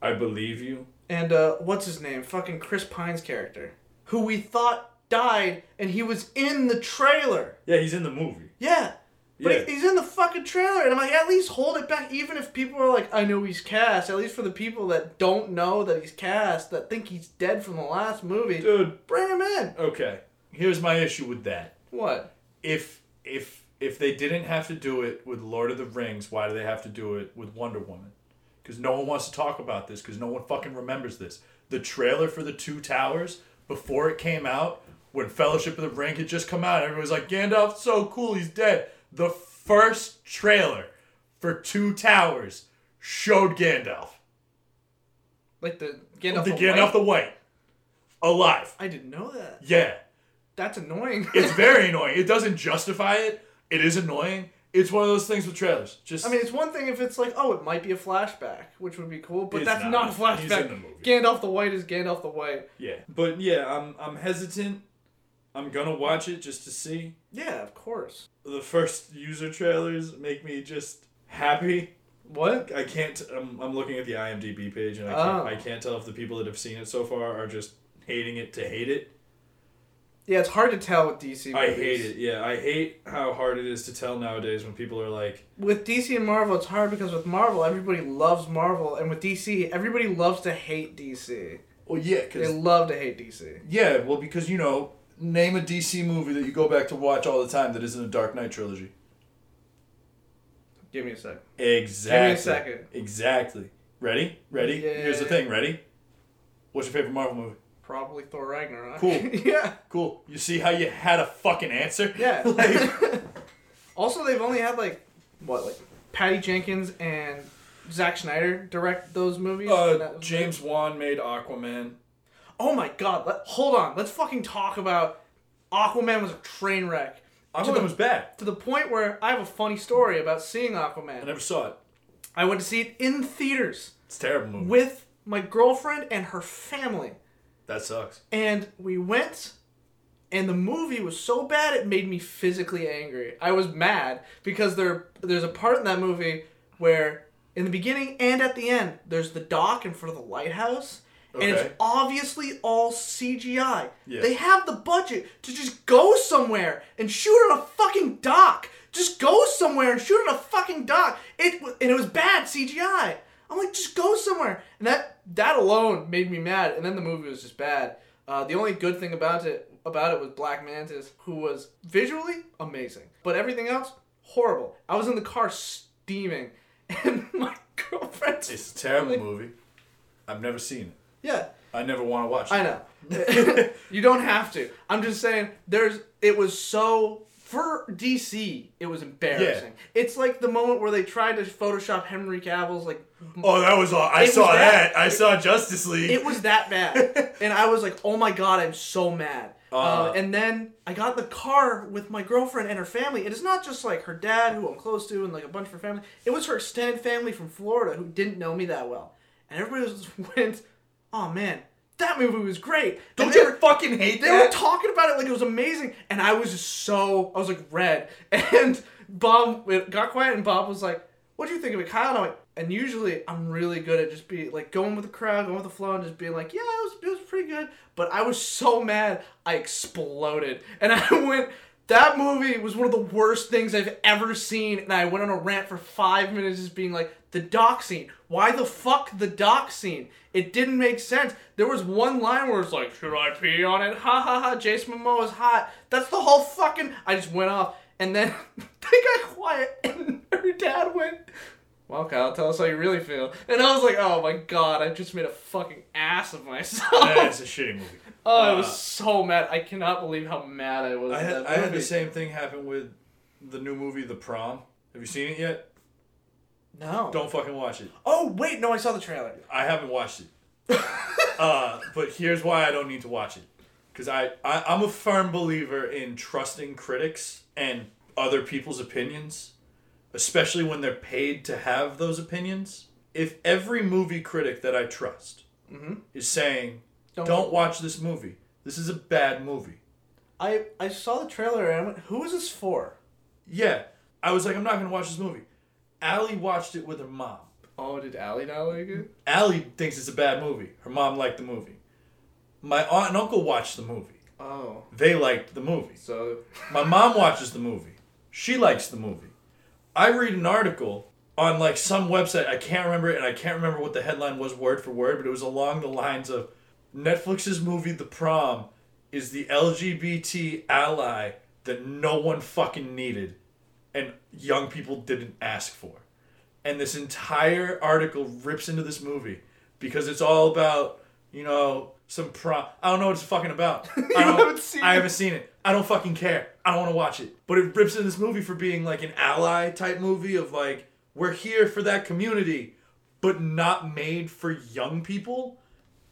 I believe you. and uh, what's his name? Fucking Chris Pine's character, who we thought died, and he was in the trailer. Yeah, he's in the movie. Yeah. But Yeah. he- he's in the fucking trailer, and I'm like, at least hold it back. Even if people are like, I know he's cast, at least for the people that don't know that he's cast, that think he's dead from the last movie, Dude, bring him in. okay. Here's my issue with that. What? If if if they didn't have to do it with Lord of the Rings, why do they have to do it with Wonder Woman? Because no one wants to talk about this. Because no one fucking remembers this. The trailer for the Two Towers before it came out, when Fellowship of the Ring had just come out, everyone was like, "Gandalf's so cool, he's dead." The first trailer for Two Towers showed Gandalf, Like the Gandalf the the Gandalf White? the White, alive. I didn't know that. Yeah, That's annoying. it's *laughs* very annoying. It doesn't justify it, It is annoying. It's one of those things with trailers. Just I mean, it's one thing if it's like, oh, it might be a flashback, which would be cool, but that's not. not, a He's flashback. in the movie. Gandalf the White is Gandalf the White. Yeah, but yeah, I'm I'm hesitant. I'm gonna watch it just to see. Yeah, of course. The first user trailers make me just happy. What? I can't. I'm, I'm looking at the IMDb page and I can't. Oh. I can't tell if the people that have seen it so far are just hating it to hate it. Yeah, it's hard to tell with DC. Movies. I hate it. Yeah, I hate how hard it is to tell nowadays when people are like, With DC and Marvel, it's hard because with Marvel, everybody loves Marvel, and with DC, everybody loves to hate DC. well, yeah, because They love to hate DC. yeah, well, because you know, name a DC movie that you go back to watch all the time that isn't a Dark Knight trilogy. Give me a sec. Exactly. Give me a second. Exactly. Ready? Ready? Yeah. Here's the thing. Ready? What's your favorite Marvel movie? Probably Thor Ragnarok. Cool. *laughs* yeah. Cool. You see how you had a fucking answer? Yeah. *laughs* like, *laughs* also, they've only had like what, like Patty Jenkins and Zack Snyder direct those movies. Uh, James Wan made Aquaman. Oh my God! Let, hold on. Let's fucking talk about Aquaman was a train wreck. Aquaman the- was bad. To the point where I have a funny story about seeing Aquaman. I never saw it. I went to see it in theaters It's a terrible movie. with my girlfriend and her family. that sucks. And we went, and the movie was so bad it made me physically angry. I was mad because there there's a part in that movie where in the beginning and at the end there's the dock in front of the lighthouse. And it's obviously all CGI. They have the budget to just go somewhere and shoot on a fucking dock. Just go somewhere and shoot on a fucking dock. It and it was bad CGI. I'm like, just go somewhere. And that that alone made me mad. And then the movie was just bad. Uh, the only good thing about it about it was Black Manta, who was visually amazing, but everything else horrible. I was in the car steaming, *laughs* and my girlfriend. It's a terrible Like- movie. I've never seen it. Yeah, I never want to watch. I know. *laughs* *laughs* you don't have to. I'm just saying. There's. It was so for DC. It was embarrassing. It's like the moment where they tried to Photoshop Henry Cavill's like. Oh, that was all. I It saw bad. that. I saw Justice League. It was that bad, *laughs* and I was like, "Oh my god, I'm so mad." Uh. Uh, and then I got in the car with my girlfriend and her family. And it's not just like her dad, who I'm close to, and like a bunch of her family. It was her extended family from Florida who didn't know me that well, and everybody was went, "Oh man, that movie was great." Don't you were- fucking hate that? they were talking about it like it was amazing, and I was just so I was like red. *laughs* And Bob it got quiet, and Bob was like, "What do you think of it, Kyle?" And I'm like, and usually I'm really good at just being like going with the crowd, going with the flow, and just being like, "Yeah, it was it was pretty good." But I was so mad, I exploded, and *laughs* I went. That movie was one of the worst things I've ever seen, and I went on a rant for five minutes just being like, the dock scene. Why the fuck the dock scene? It didn't make sense. There was one line where it's like, should I pee on it? Ha ha ha, Jason Momoa is hot. That's the whole fucking. I just went off, and then *laughs* they got quiet, *laughs* and her dad went, well, Kyle, tell us how you really feel. And I was like, oh my god, I just made a fucking ass of myself. It's a shitty movie. Oh, I Uh, was so mad. I cannot believe how mad I was. I had I had the same thing happen with the new movie The Prom. Have you seen it yet? No. Don't fucking watch it. Oh wait, no, I saw the trailer. I haven't watched it. *laughs* uh, but here's why I don't need to watch it. Because I, I, I'm a firm believer in trusting critics and other people's opinions, especially when they're paid to have those opinions. If every movie critic that I trust Mhm. is saying, Don't- don't watch this movie, this is a bad movie. I I saw the trailer and I went, who is this for? Yeah, I was like, I'm not going to watch this movie. Allie watched it with her mom. Oh, did Allie not like it? Allie thinks it's a bad movie. Her mom liked the movie. My aunt and uncle watched the movie. Oh, They liked the movie. so *laughs* My mom watches the movie. She likes the movie. I read an article on like some website. I can't remember it, and I can't remember what the headline was word for word, but it was along the lines of Netflix's movie The Prom is the LGBT ally that no one fucking needed and young people didn't ask for. And this entire article rips into this movie because it's all about, you know, some prom. I don't know what it's fucking about. *laughs* I, don't, haven't seen I it. haven't seen it. I don't fucking care. I don't want to watch it. But it rips into this movie for being like an ally type movie of like, we're here for that community, but not made for young people.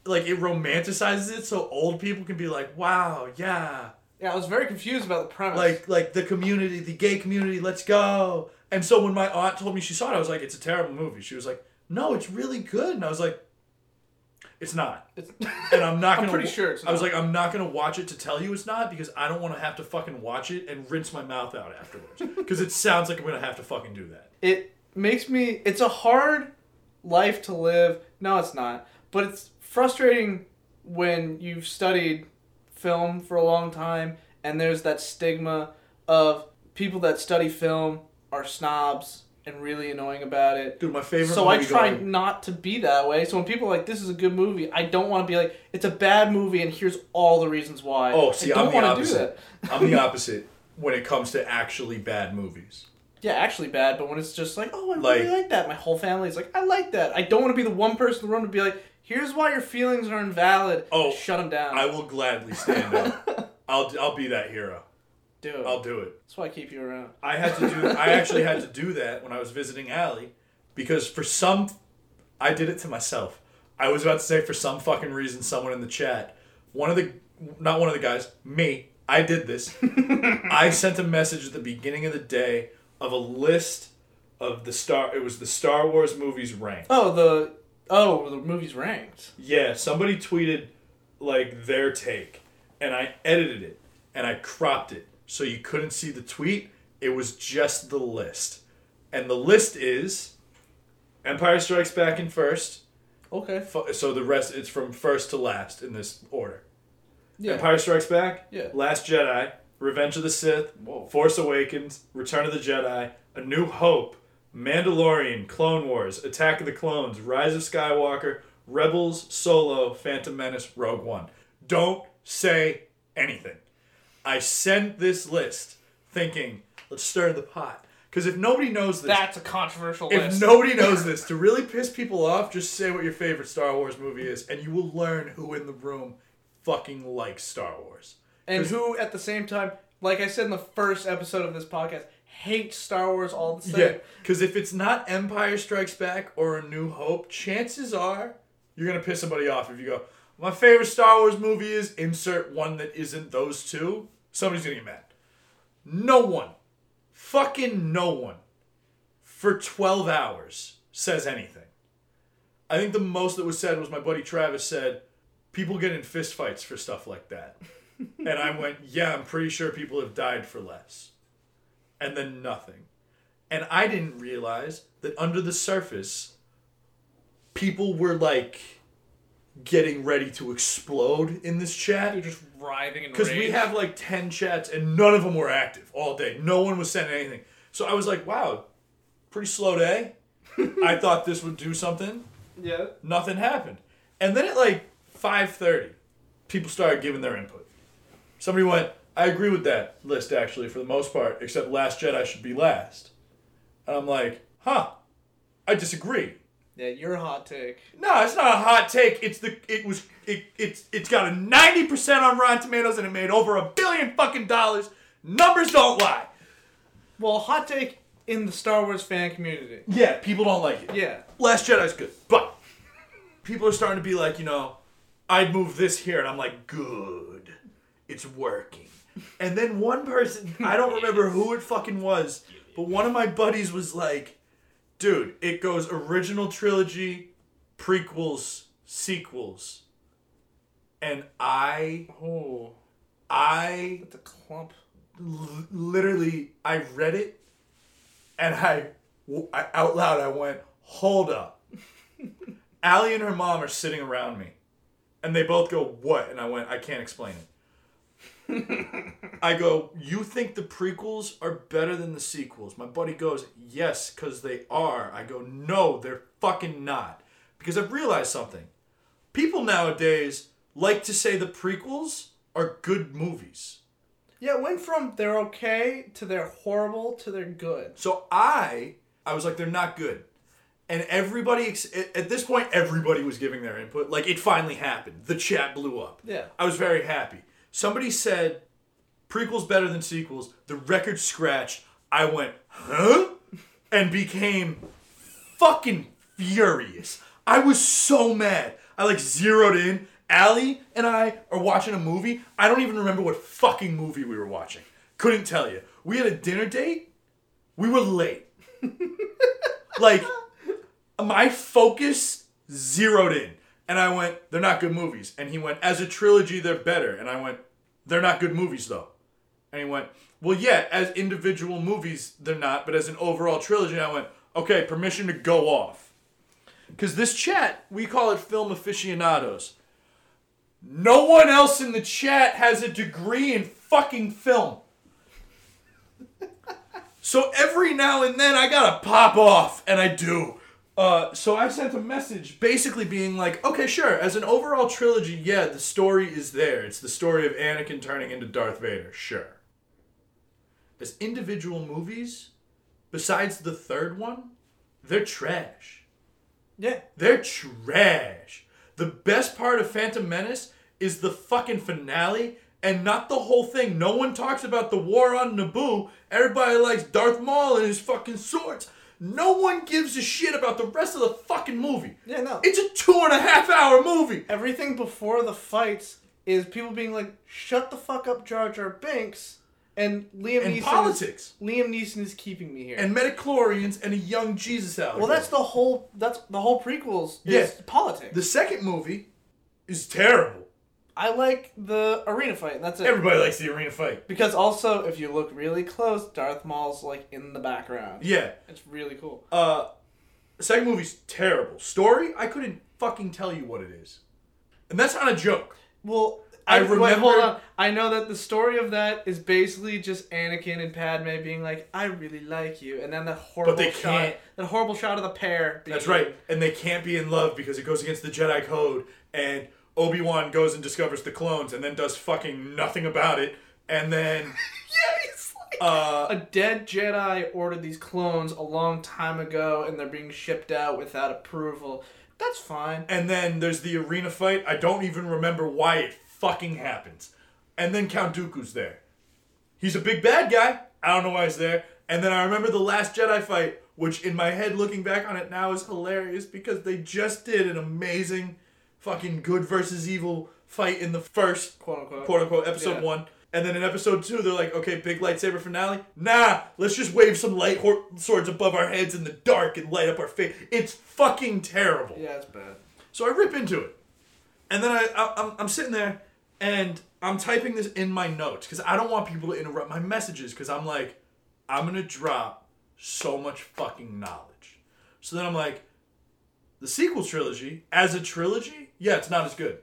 Like it romanticizes it so old people can be like, wow, yeah, Yeah, I was very confused about the premise. like like the community, the gay community, let's go. And so when my aunt told me she saw it, I was like, it's a terrible movie. She was like, no, it's really good. And I was like, it's not. it's, *laughs* And I'm not I'm pretty sure it's I was like, I'm not gonna watch it to tell you it's not because I don't want to have to fucking watch it and rinse my mouth out afterwards. *laughs* Because it sounds like I'm gonna have to fucking do that. it makes me. It's a hard life to live. No, it's not. But it's frustrating when you've studied film for a long time and there's that stigma of people that study film are snobs and really annoying about it. Dude, my favorite. So I try going- not to be that way. So when people are like, "This is a good movie," I don't want to be like, "It's a bad movie," and here's all the reasons why. Oh, see, I don't I'm the wanna do opposite. that. *laughs* I'm the *laughs* opposite when it comes to actually bad movies. Yeah, actually bad, but when it's just like, "Oh, I Like- really like that," my whole family's like, "I like that." I don't want to be the one person in the room to be like, "Here's why your feelings are invalid." Oh, shut them down. I will gladly stand up. *laughs* I'll I'll be that hero. do it. I'll do it. That's why I keep you around. I had to do. I actually had to do that when I was visiting Allie, because for some, I did it to myself. I was about to say for some fucking reason, someone in the chat, one of the, not one of the guys, me, I did this. *laughs* I sent a message at the beginning of the day of a list of the star. It was the Star Wars movies ranked. Oh, the oh, the movie's ranked. Yeah, somebody tweeted like their take, and I edited it and I cropped it so you couldn't see the tweet. It was just the list, and the list is Empire Strikes Back in first. Okay. So the rest it's from first to last in this order. Yeah. Empire Strikes Back, Yeah. Last Jedi, Revenge of the Sith, Whoa. Force Awakens, Return of the Jedi, A New Hope, Mandalorian, Clone Wars, Attack of the Clones, Rise of Skywalker, Rebels, Solo, Phantom Menace, Rogue One. Don't say anything. I sent this list thinking, let's stir the pot. Because if nobody knows this, That's a controversial if list. nobody knows *laughs* this, to really piss people off, just say what your favorite Star Wars movie is, and you will learn who in the room fucking likes Star Wars. and who, at the same time, like I said in the first episode of this podcast, hates Star Wars all the same. Yeah, because if it's not Empire Strikes Back or A New Hope, chances are you're gonna piss somebody off if you go. My favorite Star Wars movie is insert one that isn't those two. Somebody's gonna get mad. No one, fucking no one, for twelve hours says anything. I think the most that was said was my buddy Travis said, "People get in fistfights for stuff like that," *laughs* and I went, "Yeah, I'm pretty sure people have died for less." And then nothing. And I didn't realize that under the surface, people were like getting ready to explode in this chat. You're just writhing in Because we have like 10 chats and none of them were active all day. No one was sending anything. So I was like, wow, pretty slow day. *laughs* I thought this would do something. yeah. Nothing happened. And then at like 5:30, people started giving their input. Somebody went, "I agree with that list actually for the most part, except Last Jedi should be last." And I'm like, "Huh. I disagree." Yeah, your hot take. No, it's not a hot take. It's the it was it it's it's got a 90% on Rotten Tomatoes and it made over a billion fucking dollars. Numbers don't lie. Well, hot take in the Star Wars fan community. Yeah, people don't like it. Yeah. Last Jedi's good, but people are starting to be like, you know, I'd move this here, and I'm like, good, it's working. And then one person, I don't remember who it fucking was, but one of my buddies was like, dude, it goes original trilogy, prequels, sequels, and I, Oh, I a clump. l- literally I read it and I, I out loud I went, "Hold up." *laughs* Allie and her mom are sitting around me. And they both go, "What?" And I went, "I can't explain it." I go, "You think the prequels are better than the sequels?" My buddy goes, "Yes, cuz they are." I go, "No, they're fucking not." Because I've realized something. People nowadays like to say the prequels are good movies. Yeah, it went from they're okay to they're horrible to they're good. So I, I was like, they're not good, and everybody at this point, everybody was giving their input. Like it finally happened. The chat blew up. Yeah. I was very happy. Somebody said, prequels better than sequels. The record scratched. I went, huh, and became fucking furious. I was so mad. I like zeroed in Allie and I are watching a movie. I don't even remember what fucking movie we were watching. Couldn't tell you. We had a dinner date. We were late. *laughs* like, my focus zeroed in. And I went, they're not good movies. And he went, as a trilogy, they're better. And I went, they're not good movies, though. And he went, well, yeah, as individual movies, they're not. But as an overall trilogy, I went, okay, permission to go off. Because this chat, we call it film aficionados. No one else in the chat has a degree in fucking film. So every now and then I gotta pop off, and I do. Uh, so I sent a message basically being like, okay, sure, as an overall trilogy, yeah, the story is there. It's the story of Anakin turning into Darth Vader, sure. As individual movies, besides the third one, they're trash. Yeah. They're trash. The best part of Phantom Menace is the fucking finale and not the whole thing. No one talks about the war on Naboo. Everybody likes Darth Maul and his fucking swords. No one gives a shit about the rest of the fucking movie. Yeah, no. It's a two and a half hour movie. Everything before the fights is people being like, "Shut the fuck up, Jar Jar Binks," and Liam And Neeson. politics. Is, Liam Neeson is keeping me here. And midi-chlorians and a young Jesus out. well, that's the whole. That's the whole prequels. Yes, Yeah. politics. The second movie is terrible. I like the arena fight, and that's it. Everybody likes the arena fight. because also, if you look really close, Darth Maul's like in the background. Yeah. It's really cool. Uh, second movie's terrible. Story, I couldn't fucking tell you what it is. And that's not a joke. Well, I I, wait, hold remember- on. I know that the story of that is basically just Anakin and Padme being like, "I really like you," and then that horrible but they shot, can't. that horrible shot of the pair. being- That's right. And they can't be in love because it goes against the Jedi code. And Obi Wan goes and discovers the clones and then does fucking nothing about it. And then, *laughs* Yeah, it's like uh, a dead Jedi ordered these clones a long time ago, and they're being shipped out without approval. That's fine. and then there's the arena fight. I don't even remember why it fucking happens. And then Count Dooku's there. He's a big bad guy. I don't know why he's there. And then I remember the Last Jedi fight, which in my head, looking back on it now, is hilarious because they just did an amazing fucking good versus evil fight in the first Quote unquote. quote unquote episode Yeah. one. And then in episode two, they're like, okay, big lightsaber finale. Nah, let's just wave some light hor- swords above our heads in the dark and light up our face. It's fucking terrible. Yeah, it's bad. So I rip into it, and then I, I I'm, I'm sitting there and I'm typing this in my notes because I don't want people to interrupt my messages because I'm like, I'm gonna drop so much fucking knowledge. So then I'm like, the sequel trilogy as a trilogy, yeah, it's not as good.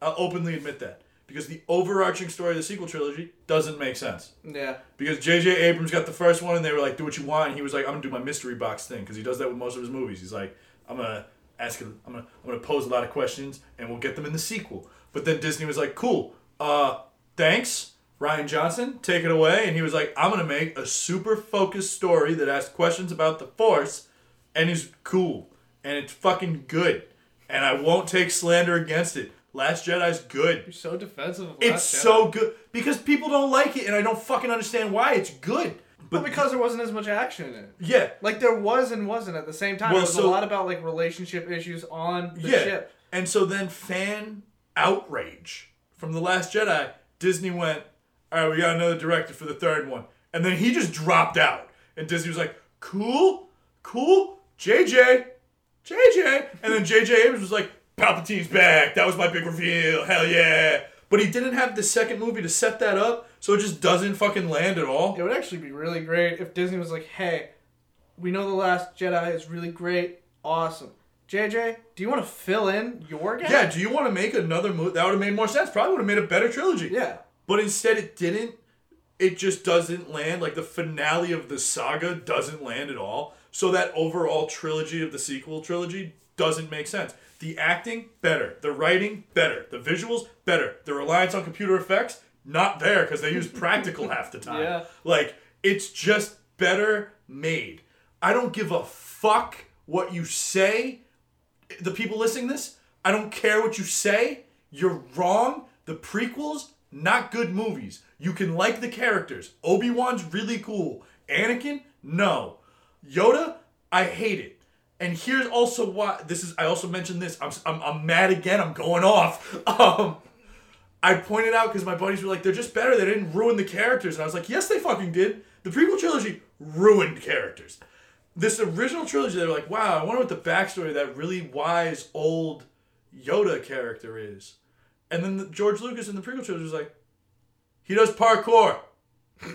I'll openly admit that because the overarching story of the sequel trilogy doesn't make sense. Yeah. Because J.J. Abrams got the first one, and they were like, "Do what you want." And he was like, "I'm gonna do my mystery box thing," because he does that with most of his movies. He's like, "I'm gonna ask, I'm gonna, I'm gonna pose a lot of questions, and we'll get them in the sequel." But then Disney was like, "Cool, uh, thanks, Rian Johnson, take it away." And he was like, "I'm gonna make a super focused story that asks questions about the Force, and is cool, and it's fucking good, and I won't take slander against it." Last Jedi's good. You're so defensive. Of It's Jedi. so good because people don't like it, and I don't fucking understand why. It's good, But but because there wasn't as much action in it. yeah, Like there was and wasn't at the same time. Well, it was so- a lot about like relationship issues on the yeah. ship. And so then fan outrage from the Last Jedi. Disney went, all right, we got another director for the third one, and then he just dropped out, and Disney was like, cool, cool, JJ, JJ, and then JJ Abrams was like, Palpatine's back. That was my big reveal. Hell yeah. But he didn't have the second movie to set that up, so it just doesn't fucking land at all. It would actually be really great if Disney was like, "Hey, we know the Last Jedi is really great, awesome. JJ, do you want to fill in your guy?" Yeah, do you want to make another movie? That would have made more sense. Probably would have made a better trilogy. Yeah. But instead, it didn't. It just doesn't land. Like the finale of the saga doesn't land at all. So that overall trilogy of the sequel trilogy doesn't make sense. The acting, better. The writing, better. The visuals, better. The reliance on computer effects, not there because they use practical *laughs* half the time. Yeah. Like, it's just better made. I don't give a fuck what you say the people listening to this, I don't care what you say. You're wrong. The prequels, not good movies. You can like the characters. Obi Wan's really cool. Anakin, no. Yoda, I hate it. And here's also why this is. I also mentioned this. I'm I'm, I'm mad again. I'm going off. *laughs* Um, I pointed out because my buddies were like, they're just better. They didn't ruin the characters, and I was like, yes, they fucking did. The prequel trilogy ruined characters. This original trilogy, they were like, wow, I wonder what the backstory of that really wise old Yoda character is. And then the, George Lucas in the prequel trilogy was like, he does parkour. *laughs*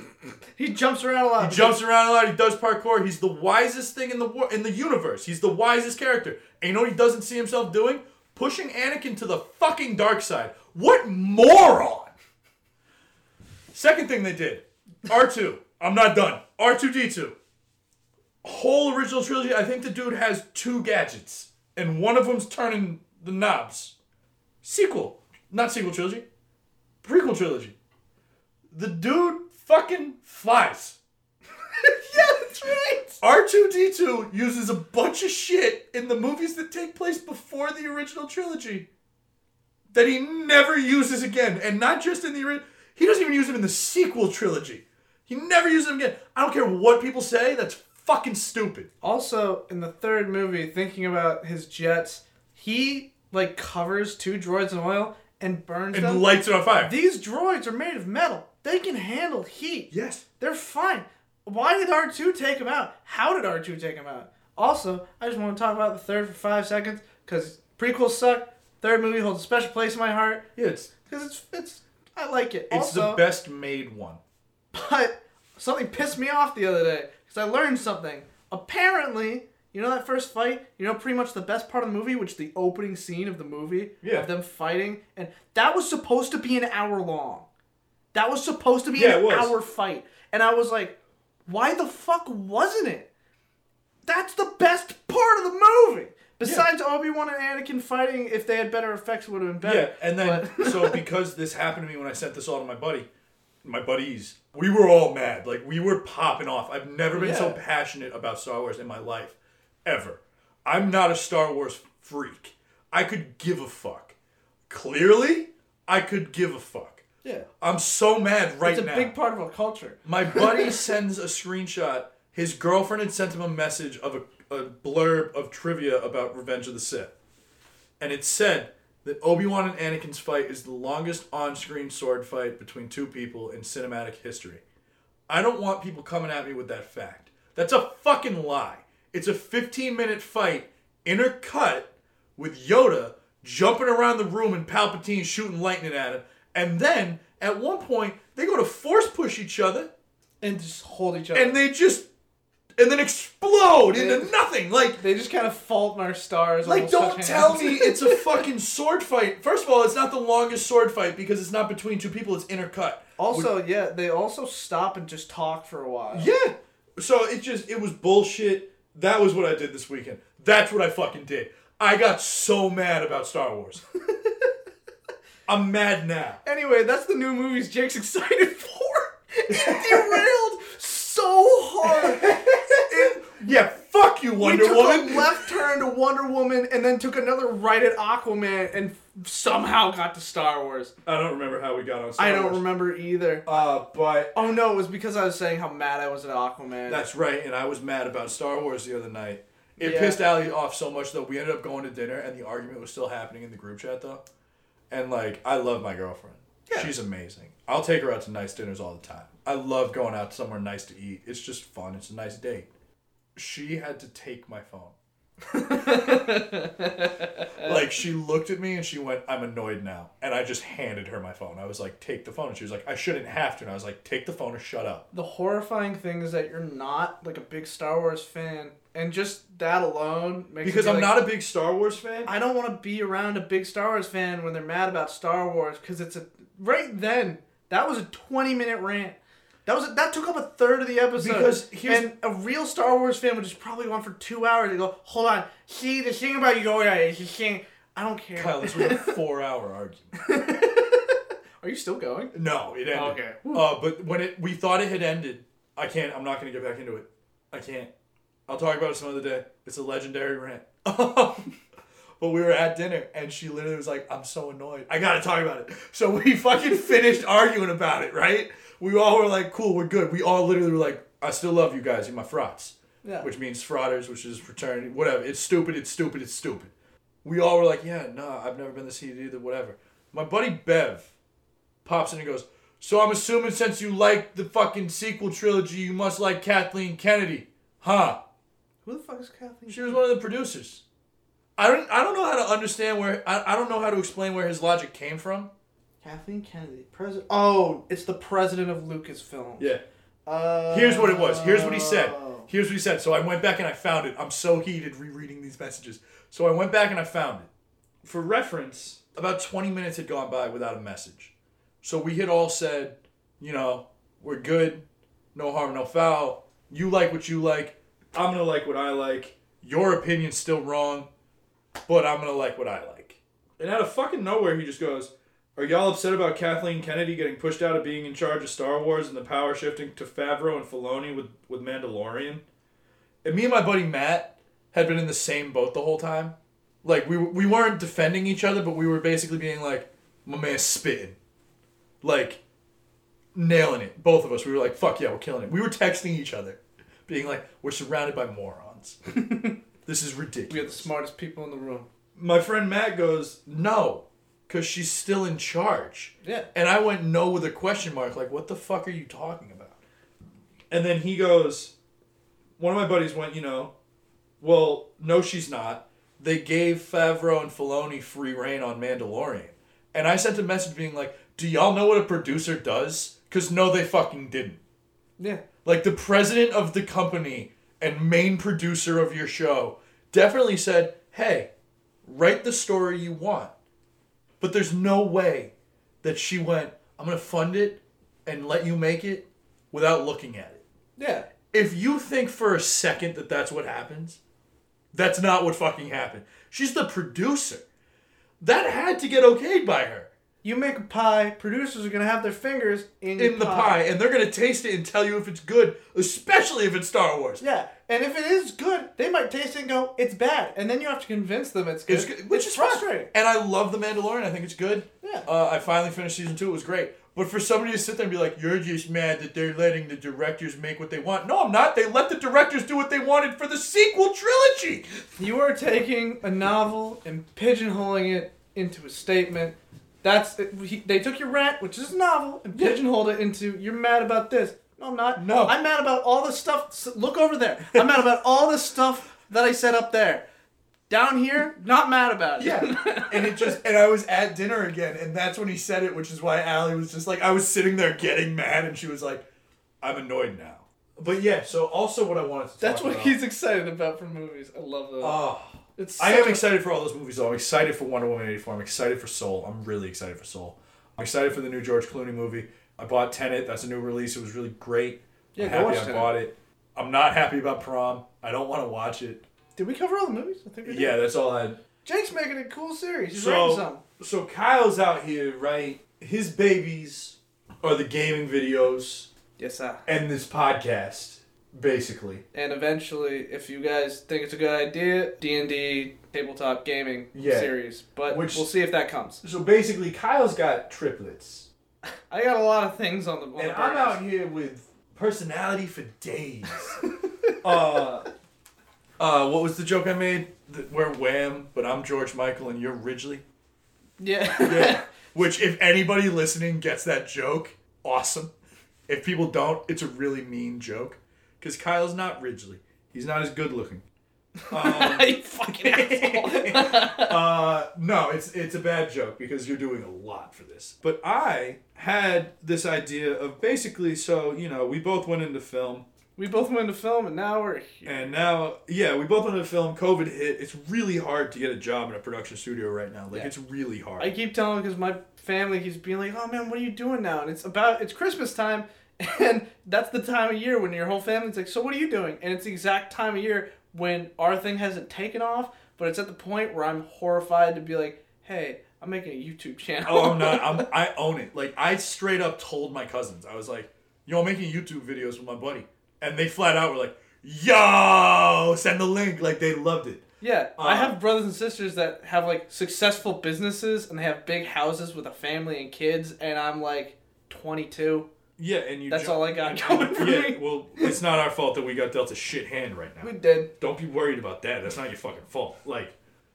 He jumps around a lot. He jumps around a lot. He does parkour. He's the wisest thing in the wor- in the universe. He's the wisest character. And you know what he doesn't see himself doing? Pushing Anakin to the fucking dark side. What moron! Second thing they did, R two. I'm not done. R two D two. Whole original trilogy. I think the dude has two gadgets, and one of them's turning the knobs. Sequel, not sequel trilogy. Prequel trilogy. The dude fucking flies. *laughs* yeah, that's right. R2D2 uses a bunch of shit in the movies that take place before the original trilogy that he never uses again. And not just in the original, he doesn't even use them in the sequel trilogy. He never uses them again. I don't care what people say, that's fucking stupid. Also, in the third movie, thinking about his jets, he like covers two droids in oil and burns And them. lights it on fire. These droids are made of metal. They can handle heat. yes. They're fine. Why did R2 take him out? How did R2 take him out? Also, I just want to talk about the third for five seconds because prequels suck. Third movie holds a special place in my heart Yeah, it's because it's it's I like it. it's also, the best made one. But something pissed me off the other day because I learned something. Apparently, you know that first fight. You know pretty much the best part of the movie, which is the opening scene of the movie Yeah. of them fighting, and that was supposed to be an hour long. That was supposed to be Yeah, an hour fight, and I was like, why the fuck wasn't it? That's the best part of the movie. Besides Obi Wan and Anakin fighting, if they had better effects, it would have been better. Yeah, and then *laughs* so *laughs* because this happened to me when I sent this all to my buddy, my buddies, we were all mad. Like we were popping off. I've never been so passionate about Star Wars in my life, ever. I'm not a Star Wars freak. I could give a fuck. Clearly, I could give a fuck. Yeah, I'm so mad right now. it's a now. big part of our culture. My *laughs* buddy sends a screenshot. His girlfriend had sent him a message of a, a blurb of trivia about Revenge of the Sith. And it said that Obi Wan and Anakin's fight is the longest on screen sword fight between two people in cinematic history. I don't want people coming at me with that fact. That's a fucking lie. It's a 15 minute fight, intercut, with Yoda jumping around the room and Palpatine shooting lightning at him. And then, at one point, they go to force push each other And just hold each other. and they just and then explode into nothing. Like They just kind of fault in our stars. like don't tell hands. me it's a fucking sword fight. First of all, it's not the longest sword fight because it's not between two people, it's intercut. Also, yeah, they also stop and just talk for a while. Yeah. So it just it was bullshit. That was what I did this weekend. That's what I fucking did. I got so mad about Star Wars. I'm mad now. Anyway, that's the new movies Jake's *laughs* excited for. It derailed *laughs* so hard. It, *laughs* Yeah, fuck you, Wonder we took Woman. a left turn to Wonder Woman and then took another right at Aquaman and somehow got to Star Wars. I don't remember how we got on. Star I don't Wars. remember either. Uh, but Oh no, it was because I was saying how mad I was at Aquaman. That's right, and I was mad about Star Wars the other night. It Yeah. pissed Allie off so much though. We ended up going to dinner, and the argument was still happening in the group chat though. And like, I love my girlfriend. Yeah. She's amazing. I'll take her out to nice dinners all the time. I love going out somewhere nice to eat. It's just fun. It's a nice date. She had to take my phone. *laughs* like she looked at me and she went, "I'm annoyed now," and I just handed her my phone. I was like, "Take the phone," and she was like, "I shouldn't have to," and I was like, "Take the phone or shut up." the horrifying thing is that you're not like a big Star Wars fan, and just that alone makes Because I'm like, not a big Star Wars fan. I don't want to be around a big Star Wars fan when they're mad about Star Wars because it's a right then that was a 20 minute rant. That was a, that took up a third of the episode. Because here's- and a real Star Wars fan would just probably go on for two hours and go, hold on, see the thing about Yoda is the thing. I don't care. Kyle, this was a *laughs* four-hour argument. Are you still going? No, it ended. Okay. Uh, but when it, we thought it had ended, I can't. I'm not gonna get back into it. I can't. I'll talk about it some other day. It's a legendary rant. *laughs* but we were at dinner, and she literally was like, "I'm so annoyed. I gotta talk about it." So we *laughs* fucking finished arguing about it. Right? We all were like, "Cool, we're good." We all literally were like, "I still love you guys. You're my frauds." Yeah. which means frauders, which is fraternity, whatever. It's stupid. It's stupid. It's stupid. We all were like, yeah, no, I've never been this heated either. Whatever. My buddy Bev pops in and goes, so I'm assuming since you like the fucking sequel trilogy, you must like Kathleen Kennedy, huh? Who the fuck is Kathleen? She was one of the producers. I don't. I don't know how to understand where. I, I don't know how to explain where his logic came from. Kathleen Kennedy, president. Oh, it's the president of Lucasfilm. Yeah. Uh, Here's what it was. Here's what he said. Here's what he said. So I went back and I found it. I'm so heated rereading these messages. So I went back and I found it. For reference, about 20 minutes had gone by without a message. So we had all said, you know, we're good, no harm, no foul. You like what you like. I'm gonna like what I like. Your opinion's still wrong, but I'm gonna like what I like. And out of fucking nowhere, he just goes, Are y'all upset about Kathleen Kennedy getting pushed out of being in charge of Star Wars and the power shifting to Favreau and Filoni with, with Mandalorian? And me and my buddy Matt had been in the same boat the whole time. Like we we weren't defending each other, but we were basically being like, my man's spitting, like nailing it. Both of us. We were like, fuck yeah, we're killing it. We were texting each other, being like, we're surrounded by morons. *laughs* this is ridiculous. We are the smartest people in the room. My friend Matt goes, No, because she's still in charge. Yeah. And I went no with a question mark. Like, what the fuck are you talking about? and then he goes, One of my buddies went, you know, Well, no, she's not. They gave Favreau and Filoni free reign on Mandalorian. And I sent a message being like, do y'all know what a producer does? Because no, they fucking didn't. Yeah. Like, the president of the company and main producer of your show definitely said, hey, write the story you want. But there's no way that she went, I'm going to fund it and let you make it without looking at it Yeah. if you think for a second that that's what happens, that's not what fucking happened. She's the producer. That had to get okayed by her You make a pie, producers are gonna have their fingers in, in the pie, and they're gonna taste it and tell you if it's good, especially if it's Star Wars. Yeah, and if it is good, they might taste it and go, "It's bad," and then you have to convince them it's good, It's good, which It's is frustrating. And I love the Mandalorian. I think it's good. Yeah. Uh, I finally finished season two. It was great. But for somebody to sit there and be like, "You're just mad that they're letting the directors make what they want," no, I'm not. They let the directors do what they wanted for the sequel trilogy. You are taking a novel and pigeonholing it into a statement. That's he, they took your rant, which is novel, and pigeonholed it into you're mad about this. No, I'm not. No. I'm mad about all the stuff. Look over there. I'm mad about all the stuff that I said up there. Down here, not mad about it. Yeah. *laughs* and it just and I was at dinner again, and that's when he said it, which is why Allie was just like I was sitting there getting mad, and she was like, "I'm annoyed now." But yeah, so also what I wanted to say. That's what about- he's excited about for movies. I love that. Oh, it's I am excited for all those movies. though. I'm excited for Wonder Woman eighty four. I'm excited for Soul. I'm really excited for Soul. I'm excited for the new George Clooney movie. I bought Tenet. That's a new release. It was really great. Yeah, I'm go happy watch I Tenet. bought it. I'm not happy about Prom. I don't want to watch it. Did we cover all the movies? I think we did. Yeah, that's all I. had. Jake's making a cool series. He's So- writing some. So Kyle's out here, right? His babies are the gaming videos Yes, sir. and this podcast, basically. And eventually, if you guys think it's a good idea, D and D tabletop gaming Yeah. series. But Which- we'll see if that comes. So basically, Kyle's got triplets, *laughs* I got a lot of things on the. On and the I'm out here with personality for days. *laughs* uh, uh, what was the joke I made? That we're Wham, but I'm George Michael and you're Ridgeley. Yeah. Yeah. *laughs* Which, if anybody listening gets that joke, awesome. If people don't, it's a really mean joke. Because Kyle's not Ridgeley. He's not as good looking. *laughs* Um, you fucking asshole. *laughs* uh, no, it's it's a bad joke because you're doing a lot for this. But I had this idea of basically, so, you know, we both went into film. we both went into film, and now we're here. And now, yeah, we both went into film. COVID hit. It's really hard to get a job in a production studio right now. Like, Yeah. it's really hard. I keep telling because my family keeps being like, "Oh man, what are you doing now?" And it's about it's Christmas time, *laughs* and that's the time of year when your whole family's like, "So what are you doing?" And it's the exact time of year when our thing hasn't taken off, but it's at the point where I'm horrified to be like, "Hey, I'm making a YouTube channel." Oh, I'm not. I'm, *laughs* I own it. Like I straight up told my cousins. I was like, "Yo, I'm making YouTube videos with my buddy," and they flat out were like, "Yo, send the link!" Like they loved it. Yeah, I Uh, have brothers and sisters that have like successful businesses and they have big houses with a family and kids, and I'm like 22. Yeah, and you. That's ju- all I got and- *laughs* going for yeah, me. well, it's not our fault that we got dealt a shit hand right now. We did. Don't be worried about that. That's not your fucking fault. Like,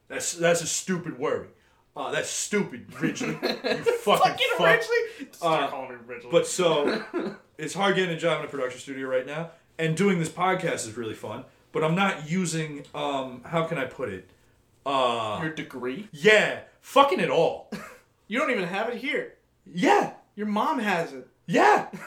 that's that's a stupid worry. Uh, that's stupid, Ridgeley. *laughs* You fucking, Fucking fuck. Ridgeley. Start Uh, calling me Ridgeley. But so, *laughs* it's hard getting a job in a production studio right now, and doing this podcast is really fun. But I'm not using um, how can I put it? Uh, your degree. yeah, fucking it all. You don't even have it here. Yeah, Your mom has it. Yeah. Thanks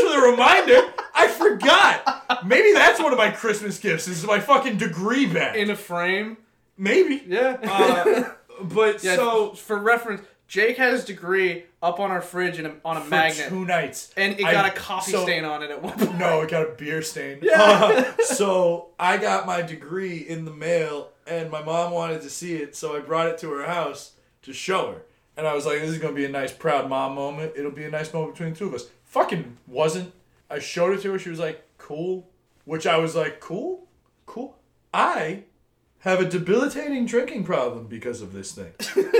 for the reminder. I forgot. Maybe that's one of my Christmas gifts. Is my fucking degree back. In a frame. Maybe. Yeah. Uh, but *laughs* yeah. so for reference, Jake had his degree up on our fridge in a, on a for magnet, two nights, and it I- got a coffee so- stain on it at one point. No, it got a beer stain. Yeah. Uh, *laughs* so I got my degree in the mail, and my mom wanted to see it, so I brought it to her house to show her. And I was like, "This is gonna be a nice, proud mom moment. It'll be a nice moment between the two of us." Fucking wasn't. I showed it to her. She was like, "Cool," which I was like, "Cool, cool." I have a debilitating drinking problem because of this thing. *laughs*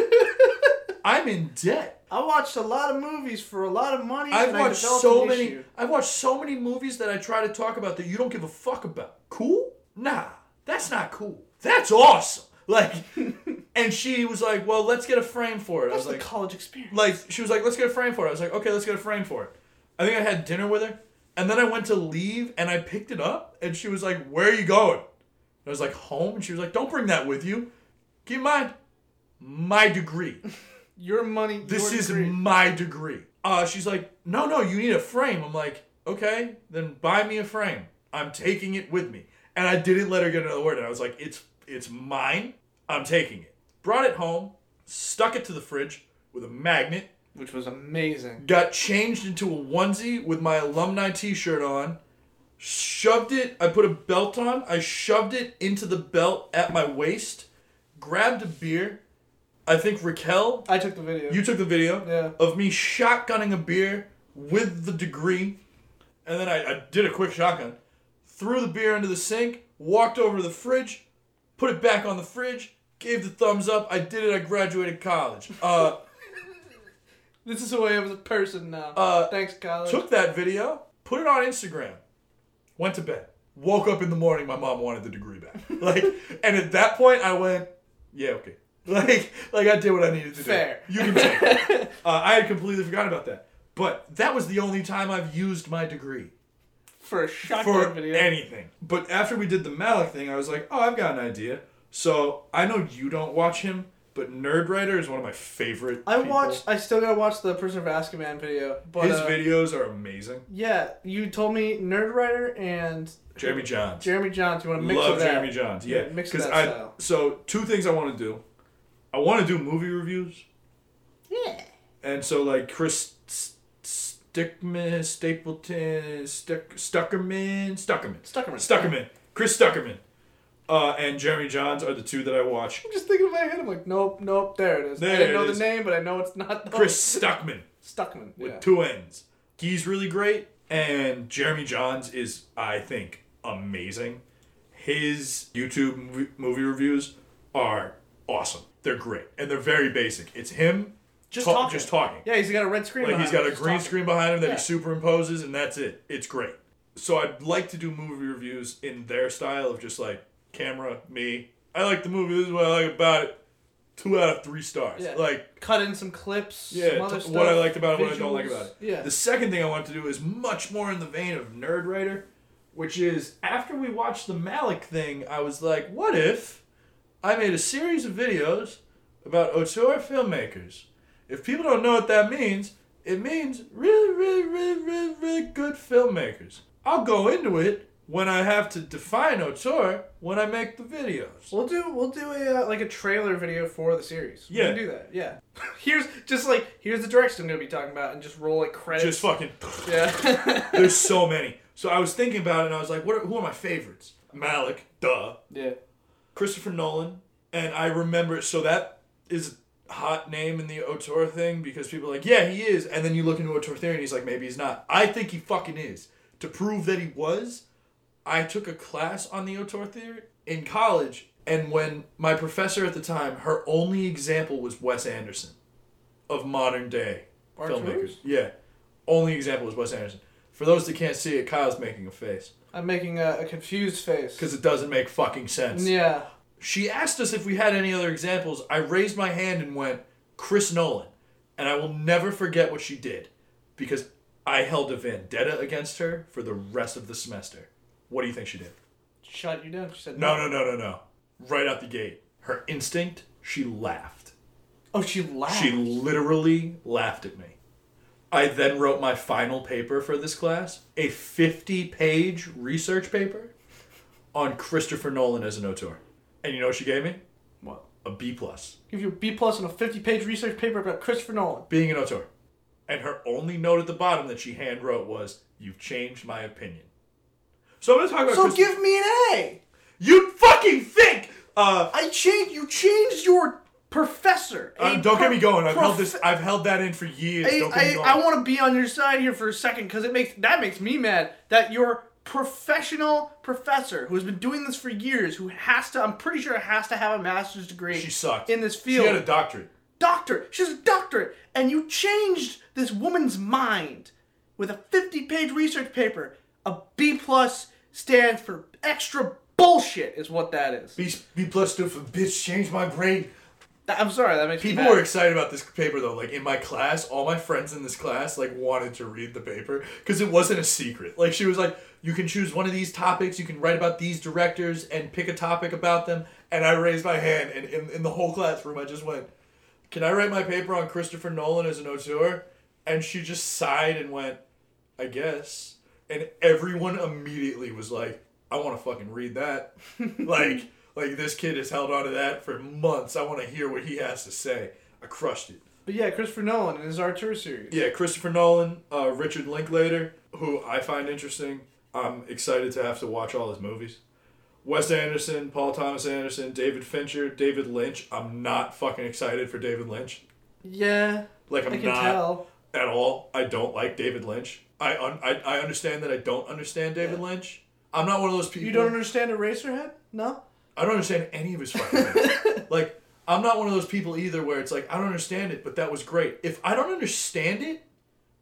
I'm in debt. I watched a lot of movies for a lot of money. I've and watched so an many. issue. I've watched so many movies that I try to talk about that you don't give a fuck about. Cool? Nah, that's not cool. That's awesome. Like, *laughs* and she was like, "Well, let's get a frame for it." I That's was the like, college experience. like she was like, "Let's get a frame for it." I was like, "Okay, let's get a frame for it." I think I had dinner with her, and then I went to leave, and I picked it up, and she was like, "Where are you going?" I was like, "Home," and she was like, "Don't bring that with you. Keep in mind, my degree." *laughs* Your money. this your is degree. my degree. Uh, she's like, no, no, you need a frame. I'm like, okay, then buy me a frame. I'm taking it with me. And I didn't let her get another word. And I was like, it's it's mine. I'm taking it. Brought it home, stuck it to the fridge with a magnet, which was amazing. got changed into a onesie with my alumni t-shirt on, shoved it, I put a belt on, I shoved it into the belt at my waist, grabbed a beer. I think Raquel I took the video. you took the video Yeah. of me shotgunning a beer with the degree, and then I, I did a quick shotgun, threw the beer into the sink, walked over to the fridge, put it back on the fridge, gave the thumbs up. I did it. I graduated college. Uh, *laughs* This is who I am as a person now. Uh, Thanks, college. took that video, put it on Instagram, went to bed. Woke up in the morning. My mom wanted the degree back. *laughs* Like, and at that point, I went, yeah, okay. *laughs* Like, like I did what I needed to Fair. do. Fair. You can take it. Uh, I had completely forgotten about that. But that was the only time I've used my degree for a shotgun for video. anything. But after we did the Malick thing, I was like, oh, I've got an idea. So I know you don't watch him, but Nerdwriter is one of my favorite. I people. watched. I still gotta watch the Prisoner of Azkaban video. But his uh, videos are amazing. Yeah, you told me Nerdwriter and Jeremy Jahns. Jeremy Jahns. You want to mix Love of that? Jeremy Jahns. Yeah, mix because that I. style. So two things I want to do. I want to do movie reviews, Yeah. and so like Chris S- Stickman, Stapleton, Stuck, Stuckerman, Stuckerman, Stuckerman. Stuckerman, Chris Stuckerman, uh, and Jeremy Jahns are the two that I watch. I'm just thinking in my head. I'm like, nope, nope. There it is. There I didn't know is. the name, but I know it's not. Those. Chris *laughs* Stuckman Stuckman. with Yeah. two N's. He's really great, and Jeremy Jahns is, I think, amazing. His YouTube movie, movie reviews are awesome. They're great, and they're very basic. It's him Just ta- talking. just talking. Yeah, he's got a red screen. Like he's got behind a green talking. screen behind him that Yeah. he superimposes, and that's it. It's great. So I'd like to do movie reviews in their style of just like camera, me. I like the movie. This is what I like about it. Two out of three stars. Yeah. Like Cut in some clips. yeah, some t- what I liked about it, what I don't like about it. Yeah. The second thing I want to do is much more in the vein of Nerdwriter, which is after we watched the Malick thing, I was like, what if I made a series of videos about auteur filmmakers? If people don't know what that means, it means really, really, really, really, really good filmmakers. I'll go into it when I have to define auteur when I make the videos. We'll do we'll do a uh, like a trailer video for the series. We Yeah. can do that. Yeah. *laughs* here's just like here's the direction I'm gonna be talking about, and just roll like credits. Just fucking. *laughs* yeah. *laughs* There's so many. So I was thinking about it and I was like, what are, who are my favorites? Malick, duh. yeah. Christopher Nolan, and I remember. So that is a hot name in the auteur thing because people are like, yeah, he is, and then you look into auteur theory and he's like, maybe he's not. I think he fucking is. To prove that he was, I took a class on the auteur theory in college, and when my professor at the time, her only example was Wes Anderson, of modern day filmmakers. Yeah. Only example was Wes Anderson. For those that can't see it, Kyle's making a face I'm making a, a confused face. because it doesn't make fucking sense. Yeah. She asked us if we had any other examples. I raised my hand and went, Chris Nolan. And I will never forget what she did because I held a vendetta against her for the rest of the semester. What do you think she did? Shut you down. She said No, no, no, no, no. Right out the gate. Her instinct, she laughed. Oh, she laughed. She literally laughed at me. I then wrote my final paper for this class, a 50 page research paper on Christopher Nolan as an auteur. And you know what she gave me? What? A B plus. Give you a B plus on a 50 page research paper about Christopher Nolan. being an auteur. And her only note at the bottom that she hand wrote was, You've changed my opinion. So I'm gonna talk about So Christ- give me an A. You fucking think! Uh, I changed. You changed your professor. A uh, don't get me going. I've held this. I've held that in for years. I, don't get me I, going. I want to be on your side here for a second because it makes that makes me mad that your professional professor who has been doing this for years, who has to, I'm pretty sure has to have a master's degree. she sucked in this field. She had a doctorate. doctorate. She's a doctorate, and you changed this woman's mind with a 50-page research paper. A B plus stands for extra bullshit, is what that is. B, B plus stood for bitch. change my brain. I'm sorry, that makes People were excited about this paper though. Like in my class, all my friends in this class like wanted to read the paper because it wasn't a secret. Like she was like, you can choose one of these topics. You can write about these directors and pick a topic about them. And I raised my hand, and in, in the whole classroom, I just went, "Can I write my paper on Christopher Nolan as an auteur?" And she just sighed and went, "I guess." And everyone immediately was like, "I want to fucking read that." *laughs* like. Like this kid has held on to that for months. I want to hear what he has to say. I crushed it. But yeah, Christopher Nolan in his auteur series. Yeah, Christopher Nolan, uh, Richard Linklater, who I find interesting. I'm excited to have to watch all his movies. Wes Anderson, Paul Thomas Anderson, David Fincher, David Lynch. I'm not fucking excited for David Lynch. Yeah, Like I'm I can not tell. at all. I don't like David Lynch. I un- I, I understand that I don't understand David Lynch. I'm not one of those people. You don't understand Eraserhead? No. I don't understand any of his fucking *laughs* like, I'm not one of those people either where it's like, I don't understand it, but that was great. If I don't understand it,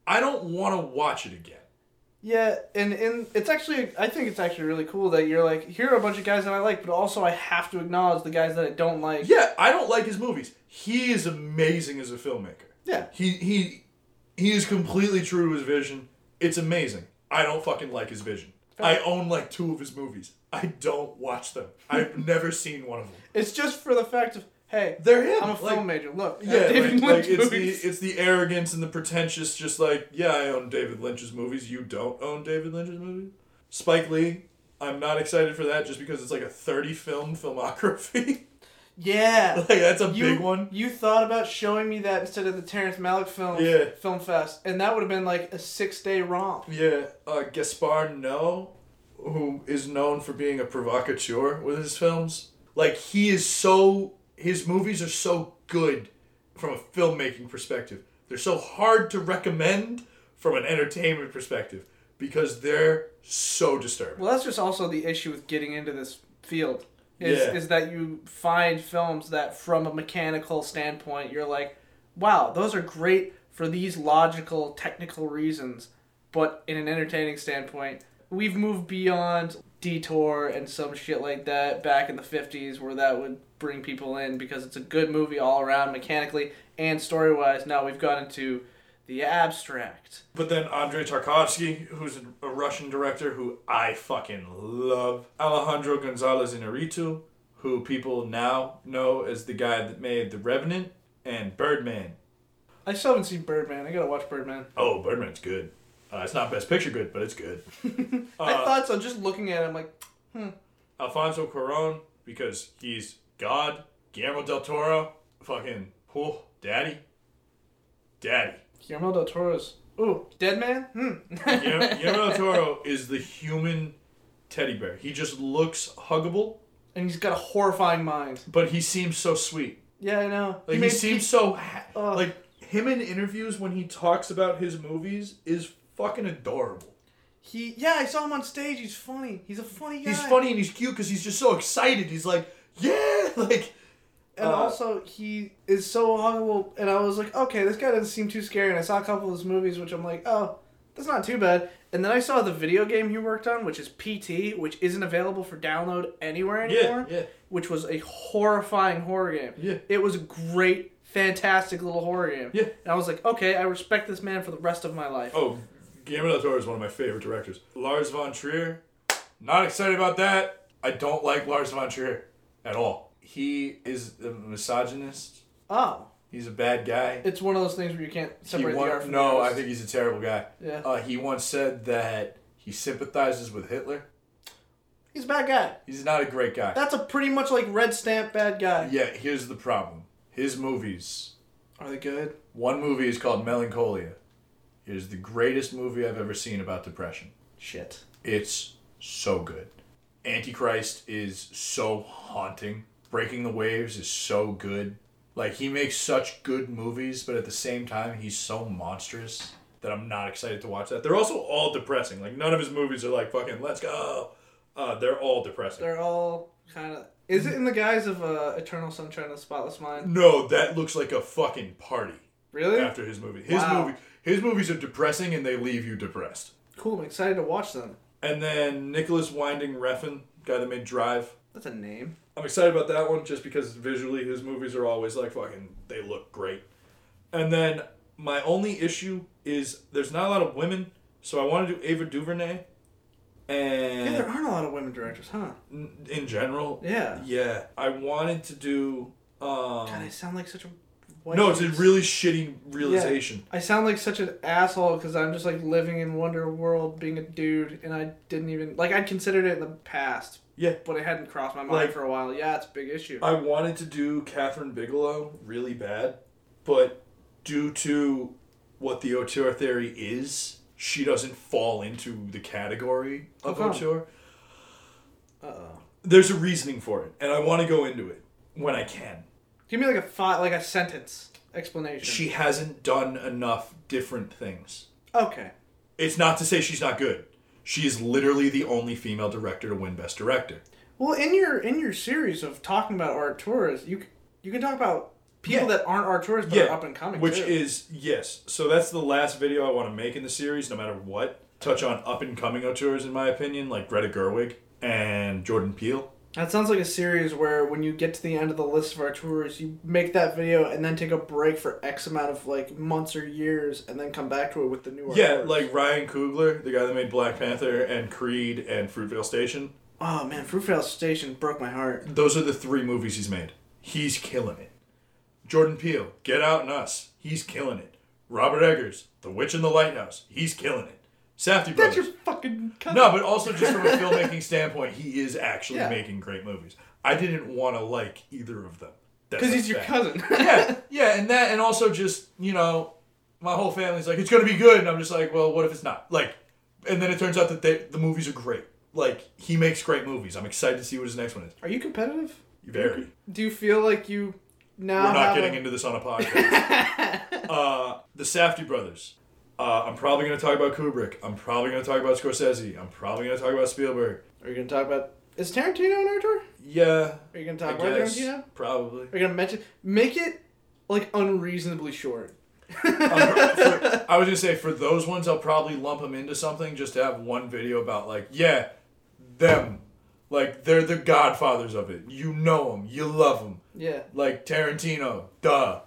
I don't want to watch it again. Yeah, and and it's actually I think it's actually really cool that you're like here are a bunch of guys that I like, but also I have to acknowledge the guys that I don't like. Yeah, I don't like his movies. He is amazing as a filmmaker. Yeah. He he he is completely true to his vision. It's amazing. I don't fucking like his vision. I own like two of his movies. I don't watch them. I've *laughs* never seen one of them. It's just for the fact of hey, They're him. I'm a like, film major. Look, Yeah, David like, like Lynch it's the it's the arrogance and the pretentious. Just like yeah, I own David Lynch's movies. You don't own David Lynch's movies. Spike Lee. I'm not excited for that just because it's like a 30 film filmography. *laughs* yeah. *laughs* like that's a You, big one. You thought about showing me that instead of the Terrence Malick film Yeah. film fest, and that would have been like a six day romp. Yeah, uh, Gaspar Noé, who is known for being a provocateur with his films, like he is so his movies are so good from a filmmaking perspective. They're so hard to recommend from an entertainment perspective because they're so disturbing. Well, that's just also the issue with getting into this field. Is, Yeah. is that you find films that, from a mechanical standpoint, you're like, wow, those are great for these logical, technical reasons, but in an entertaining standpoint, we've moved beyond Detour and some shit like that back in the 50s where that would bring people in because it's a good movie all around, mechanically and story wise. Now we've gone into the abstract. But then Andrei Tarkovsky, who's a Russian director who I fucking love, Alejandro Gonzalez Inarritu, who people now know as the guy that made The Revenant and Birdman. I still haven't seen Birdman. I gotta watch Birdman. Oh, Birdman's good. Uh, it's not Best Picture good, but it's good. *laughs* I Uh, thought so. Just looking at it, I'm like, hmm. Alfonso Cuarón, because he's God. Guillermo del Toro, fucking, oh, daddy. Daddy. Guillermo del Toro's. Ooh, Dead Man? Hmm. *laughs* Guillermo, del Toro is the human teddy bear. He just looks huggable, and he's got a horrifying mind. but he seems so sweet. Yeah, I know. Like he, made seems so ha- Ugh. like him in interviews when he talks about his movies is fucking adorable. he. Yeah, I saw him on stage. He's funny. He's a funny guy. He's funny and he's cute because he's just so excited. He's like, yeah, *laughs* like, And Uh, also, he is so huggable. And I was like, okay, this guy doesn't seem too scary. And I saw a couple of his movies, which I'm like, oh, that's not too bad. And then I saw the video game he worked on, which is PT, which isn't available for download anywhere anymore. yeah. yeah. Which was a horrifying horror game. Yeah. It was a great, fantastic little horror game. Yeah. And I was like, okay, I respect this man for the rest of my life. Oh, Guillermo del Toro is one of my favorite directors. Lars von Trier, not excited about that. I don't like Lars von Trier at all. He is a misogynist. Oh. He's a bad guy. It's one of those things where you can't separate won- the art from no, the I think he's a terrible guy. Yeah. Uh, he once said that he sympathizes with Hitler. He's a bad guy. He's not a great guy. That's a pretty much like red stamp bad guy. Yeah, here's the problem. His movies. Are they good? One movie is called Melancholia. It is the greatest movie I've ever seen about depression. Shit. It's so good. Antichrist is so haunting. Breaking the Waves is so good. Like he makes such good movies, but at the same time he's so monstrous that I'm not excited to watch that. They're also all depressing. Like none of his movies are like fucking let's go. Uh, they're all depressing. They're all kind of. Is it in the guise of uh, Eternal Sunshine of the Spotless Mind? No, that looks like a fucking party Really? after his movie. His Wow. movie his movies are depressing and they leave you depressed. Cool. I'm excited to watch them. And then Nicolas Winding Refn, guy that made Drive. That's a name. I'm excited about that one just because visually his movies are always like fucking they look great. And then my only issue is there's not a lot of women, so I want to do Ava DuVernay. And yeah, there aren't a lot of women directors, huh? in general, Yeah. yeah, I wanted to do. Um, God, I sound like such a. White no, it's a really shitty realization. I sound like such an asshole because I'm just like living in Wonder World, being a dude, and I didn't even like I'd considered it in the past, Yeah, but it hadn't crossed my mind Like- for a while. Yeah, it's a big issue. I wanted to do Kathryn Bigelow really bad, but due to what the auteur theory is, she doesn't fall into the category of come? auteur. Uh oh. There's a reasoning for it, and I want to go into it when I can. Give me like a thought, like a sentence explanation. She hasn't done enough different things. Okay. It's not to say she's not good. She is literally the only female director to win Best Director. Well, in your in your series of talking about auteurs, you you can talk about people Yeah. that aren't auteurs but Yeah, are up and coming. Which too. is yes. So that's the last video I want to make in the series, no matter what. Touch on up and coming auteurs, in my opinion, like Greta Gerwig and Jordan Peele. That sounds like a series where when you get to the end of the list of auteurs, you make that video and then take a break for X amount of like months or years, and then come back to it with the new Yeah, tours. like Ryan Coogler, the guy that made Black Panther and Creed and Fruitvale Station. oh man, Fruitvale Station broke my heart. Those are the three movies he's made. He's killing it. Jordan Peele, Get Out and Us. He's killing it. Robert Eggers, The Witch in the Lighthouse. He's killing it. That's Brothers. your fucking cousin. No, but also just from a *laughs* filmmaking standpoint, he is actually Yeah. making great movies. I didn't want to like either of them. Because he's your cousin. *laughs* yeah, yeah, and that, and also just you know, my whole family's like, it's gonna be good, and I'm just like, well, what if it's not? Like, and then it turns out that they, the movies are great. Like, he makes great movies. I'm excited to see what his next one is. Are you competitive? Very. Do you feel like you now We're not have getting a- into this on a podcast. *laughs* uh, the Safdie brothers. Uh, I'm probably going to talk about Kubrick. I'm probably going to talk about Scorsese. I'm probably going to talk about Spielberg. Are you gonna talk about? Is Tarantino an tour? Yeah, Are you gonna I talk about guess. Tarantino? Probably. Are you gonna mention? Make it like unreasonably short. Um, for- I was gonna say for those ones, I'll probably lump them into something just to have one video about like, yeah, them, like they're the godfathers of it. You know them, you love them, Yeah. like Tarantino, duh.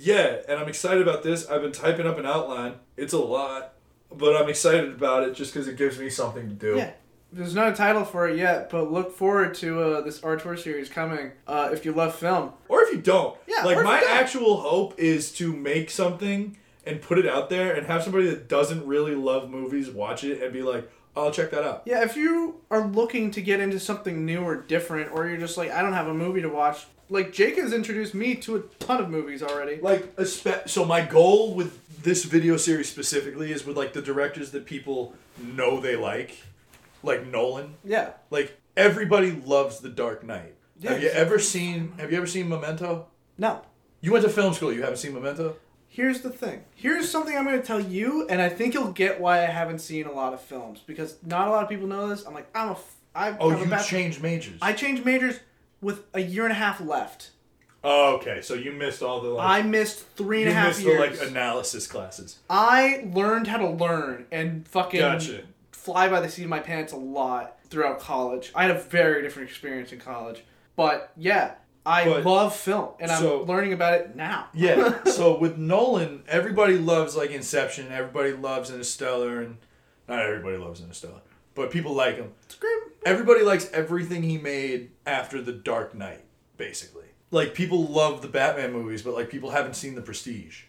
Yeah, and I'm excited about this. I've been typing up an outline. It's a lot, but I'm excited about it just because it gives me something to do. Yeah. There's not a title for it yet, but look forward to uh, this auteur series coming. Uh, if you love film, Or if you don't, Yeah, like my actual hope is to make something and put it out there and have somebody that doesn't really love movies watch it and be like, "I'll check that out." yeah. If you are looking to get into something new or different, or you're just like, I don't have a movie to watch. Like Jake has introduced me to a ton of movies already. like espe- so my goal with this video series specifically is with like the directors that people know they like like nolan Yeah. like everybody loves the dark knight Yeah, have you ever seen have you ever seen memento No. you went to film school you haven't seen memento Here's the thing. Here's something I'm going to tell you, and I think you'll get why I haven't seen a lot of films because not a lot of people know this. I'm like, I'm a, f- I oh you bad- changed majors I changed majors with a year and a half left. Oh, okay. So you missed all the like. I missed three and a half missed years. the like analysis classes. I learned how to learn and fucking Gotcha. fly by the seat of my pants a lot throughout college. I had a very different experience in college. But yeah, I But- love film and I'm learning about it now. *laughs* Yeah. so with Nolan, everybody loves like Inception. Everybody loves Interstellar, and Not everybody loves Interstellar. But people like him. It's great. Everybody likes everything he made after The Dark Knight, basically. Like people love the Batman movies, but like people haven't seen The Prestige.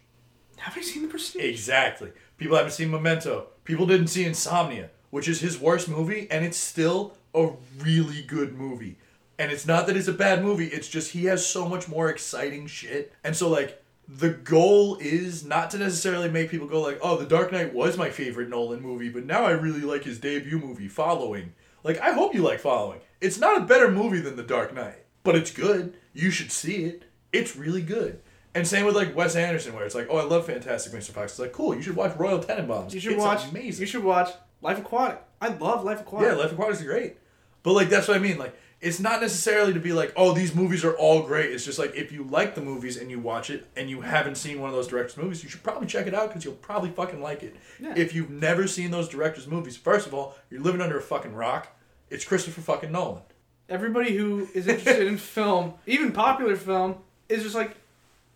Have you seen The Prestige? Exactly. People haven't seen Memento. People didn't see Insomnia, which is his worst movie, and it's still a really good movie. And it's not that it's a bad movie, it's just he has so much more exciting shit. And so, like, the goal is not to necessarily make people go, like, oh, The Dark Knight was my favorite Nolan movie, but now I really like his debut movie, Following. Like, I hope you like Following. It's not a better movie than The Dark Knight, but it's good. You should see it. It's really good. And same with like Wes Anderson, where it's like, oh, I love Fantastic Mr. Fox. It's like, cool, you should watch Royal Tenenbaums. You should It's watch amazing. You should watch Life Aquatic. I love Life Aquatic. yeah, Life Aquatic is great. But like that's what I mean. Like it's not necessarily to be like, oh, these movies are all great. It's just like if you like the movies and you watch it and you haven't seen one of those directors' movies, you should probably check it out because you'll probably fucking like it. Yeah. If you've never seen those directors' movies, first of all, you're living under a fucking rock. It's Christopher fucking Nolan. Everybody who is interested in *laughs* film, even popular film, is just like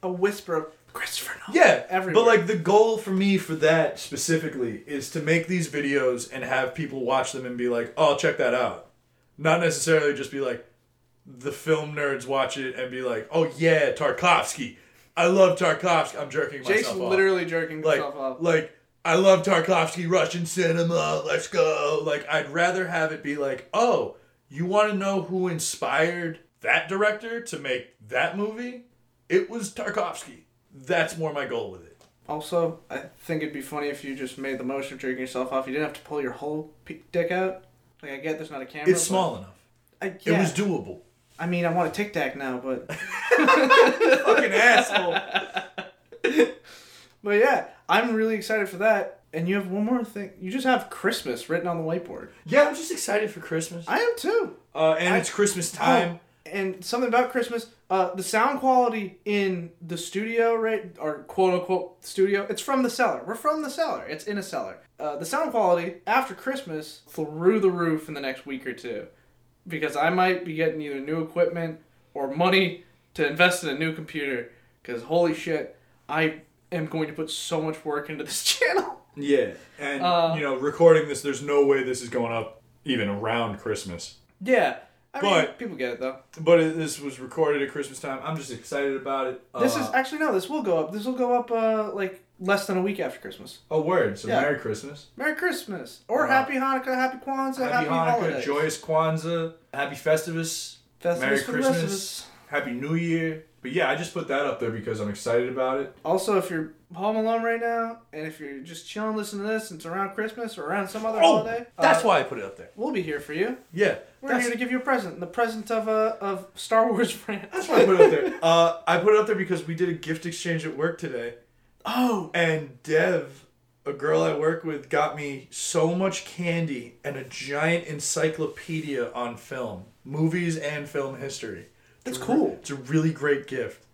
a whisper of Christopher Nolan. Yeah, Everywhere. but like the goal for me for that specifically is to make these videos and have people watch them and be like, "Oh, check that out." Not necessarily just be like the film nerds watch it and be like, "Oh yeah, Tarkovsky. I love Tarkovsky." I'm jerking myself off. literally jerking like himself off. like I love Tarkovsky Russian cinema. Let's go. Like I'd rather have it be like, "Oh, you want to know who inspired that director to make that movie? It was Tarkovsky." That's more my goal with it. Also, I think it'd be funny if you just made the motion of jerking yourself off. You didn't have to pull your whole dick out. Like I get, there's not a camera. It's small enough. I, It was doable. I mean, I want a tic tac now, but *laughs* Fucking asshole. but yeah, I'm really excited for that. And you have one more thing. You just have Christmas written on the whiteboard. Yeah, I'm just excited for Christmas. I am too. Uh, and I- it's Christmas time. Oh, and something about Christmas, uh, the sound quality in the studio, right, or quote unquote studio, it's from the cellar. We're from the cellar. It's in a cellar. Uh, the sound quality after Christmas through the roof in the next week or two, because I might be getting either new equipment or money to invest in a new computer. Because holy shit, I am going to put so much work into this *laughs* channel. Yeah, and Uh, you know, recording this, there's no way this is going up even around Christmas. Yeah, I mean, But- people get it though. But it, this was recorded at Christmas time. I'm just excited about it. This Uh, is actually no. This will go up. This will go up uh, like less than a week after Christmas. Oh, word. So Yeah. Merry Christmas, Merry Christmas or Happy Hanukkah, Happy Kwanzaa, Happy, Happy, Hanukkah, Holidays. joyous Kwanzaa, Happy Festivus, Festivus Merry for the rest of Christmas. us. Happy New Year. But yeah, I just put that up there because I'm excited about it. Also, if you're home alone right now, and if you're just chilling, listening to this, and it's around Christmas or around some other Oh, holiday, that's uh, why I put it up there. we'll be here for you. Yeah, We're here to give you a present, the present of uh, of Star Wars *laughs* brand. that's why I put it up there. Uh, I put it up there because we did a gift exchange at work today. Oh, And Dev, a girl I work with, got me so much candy and a giant encyclopedia on film, movies and film history. That's It's cool. re- It's a really great gift.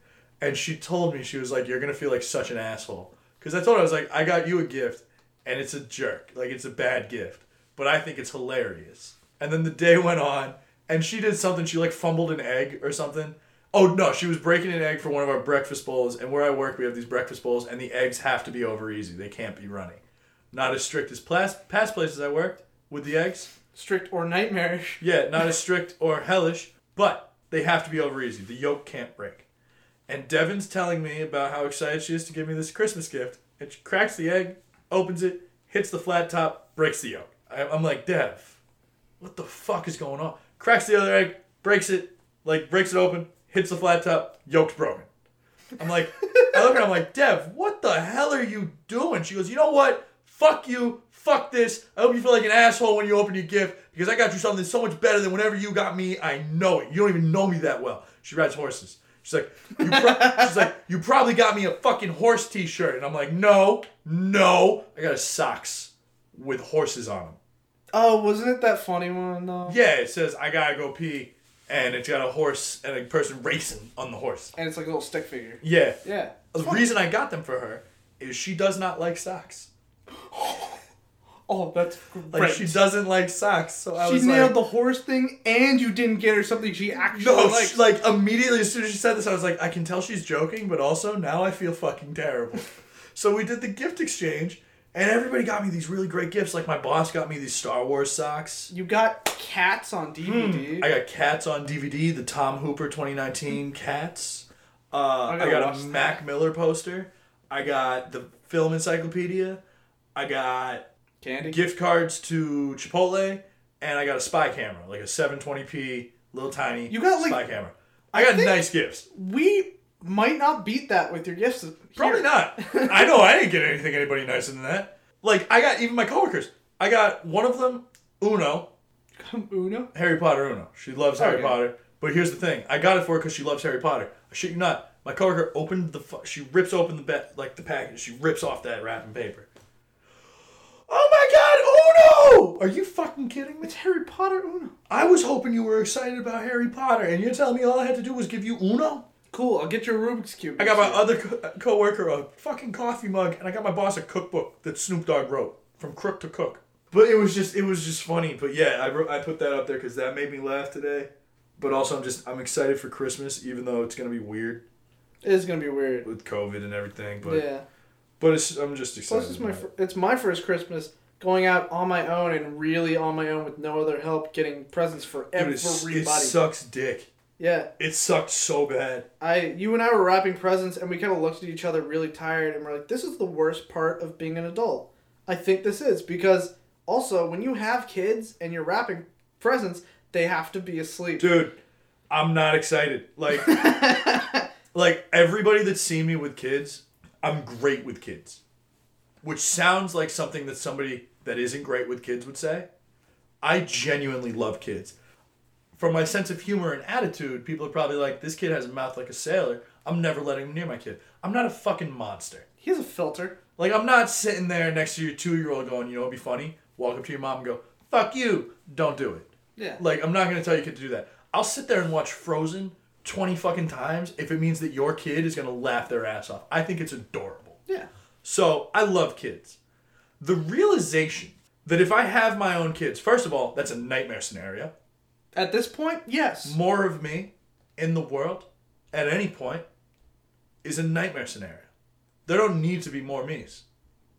And she told me, she was like, You're going to feel like such an asshole. Because I told her, I was like, I got you a gift and it's a jerk. Like, it's a bad gift. But I think it's hilarious. And then the day *laughs* went on and she did something. She like fumbled an egg or something. Oh no, she was breaking an egg for one of our breakfast bowls, and where I work, we have these breakfast bowls, and the eggs have to be over easy. They can't be runny. Not as strict as plas- past places I worked with the eggs. strict or nightmarish. Yeah, not as strict or hellish, but they have to be over easy. The yolk can't break. And Devin's telling me about how excited she is to give me this Christmas gift, and she cracks the egg, opens it, hits the flat top, breaks the yolk. I'm like, Dev, what the fuck is going on? Cracks the other egg, breaks it, like breaks it open, hits the flat top, yolk's broken. I'm like, I look at her, I'm like, Dev, what the hell are you doing? She goes, you know what? Fuck you. Fuck this. I hope you feel like an asshole when you open your gift because I got you something so much better than whatever you got me. I know it. You don't even know me that well. She rides horses. She's like, you pro- *laughs* she's like, you probably got me a fucking horse T-shirt, and I'm like, no, no, I got a socks with horses on them. Oh, wasn't it that funny one though? Yeah, it says I gotta go pee. and it's got a horse and a person racing on the horse. And it's like a little stick figure. Yeah. Yeah. The reason I got them for her is she does not like socks. *laughs* Oh, that's Like great. she doesn't like socks. So I She was nailed like, the horse thing, and you didn't get her something she actually No, likes. like immediately as soon as she said this, I was like, I can tell she's joking, but also now I feel fucking terrible. *laughs* so we did the gift exchange, and everybody got me these really great gifts. Like my boss got me these Star Wars socks. you got cats on DVD. Hmm. I got Cats on DVD, the Tom Hooper 2019 Cats. Uh, I, gotta got a that. Mac Miller poster. I got the film encyclopedia. I got Candy. gift cards to Chipotle, and I got a spy camera, like a 720p little tiny You got, like- spy camera. I got think- nice gifts. we might not beat that with your gifts. Probably not. I know I didn't get anything anybody nicer than that. Like I got even my coworkers. I got one of them Uno, Uno. Harry Potter Uno. She loves Harry Okay. Potter. But here's the thing: I got it for her because she loves Harry Potter. I shit you not. My coworker opened the fu- she rips open the be- like the package. She rips off that wrapping paper. Oh Are you fucking kidding me? It's Harry Potter Uno. I was hoping you were excited about Harry Potter, and you're telling me all I had to do was give you Uno? Cool. I'll get your Rubik's cube. I got my other co- uh, coworker a fucking coffee mug, and I got my boss a cookbook that Snoop Dogg wrote from crook to cook. But it was just it was just funny. But yeah, I wrote, I put that up there because that made me laugh today. But also, I'm just I'm excited for Christmas, even though it's gonna be weird It is gonna be weird. with COVID and everything. But yeah. but it's, I'm just excited. Plus, it's my fir- it's my first Christmas going out on my own and really on my own with no other help, getting presents for. Everybody. it sucks dick. yeah. It sucked so bad. I you and I were wrapping presents and we kind of looked at each other really tired and we're like, this is the worst part of being an adult. I think this is because also when you have kids and you're wrapping presents, they have to be asleep. Dude, I'm not excited. Like *laughs* like everybody that's seen me with kids, I'm great with kids. Which sounds like something that somebody that isn't great with kids would say. I genuinely love kids. From my sense of humor and attitude, people are probably like, this kid has a mouth like a sailor. I'm never letting him near my kid. I'm not a fucking monster. He has a filter. Like, I'm not sitting there next to your two year old going, you know, it'd be funny. Walk up to your mom and go, fuck you. Don't do it. Yeah. Like, I'm not gonna tell your kid to do that. I'll sit there and watch Frozen 20 fucking times if it means that your kid is gonna laugh their ass off. I think it's adorable. Yeah. So, I love kids. The realization that if I have my own kids, first of all, that's a nightmare scenario. At this point, yes. More of me in the world at any point is a nightmare scenario. There don't need to be more me's.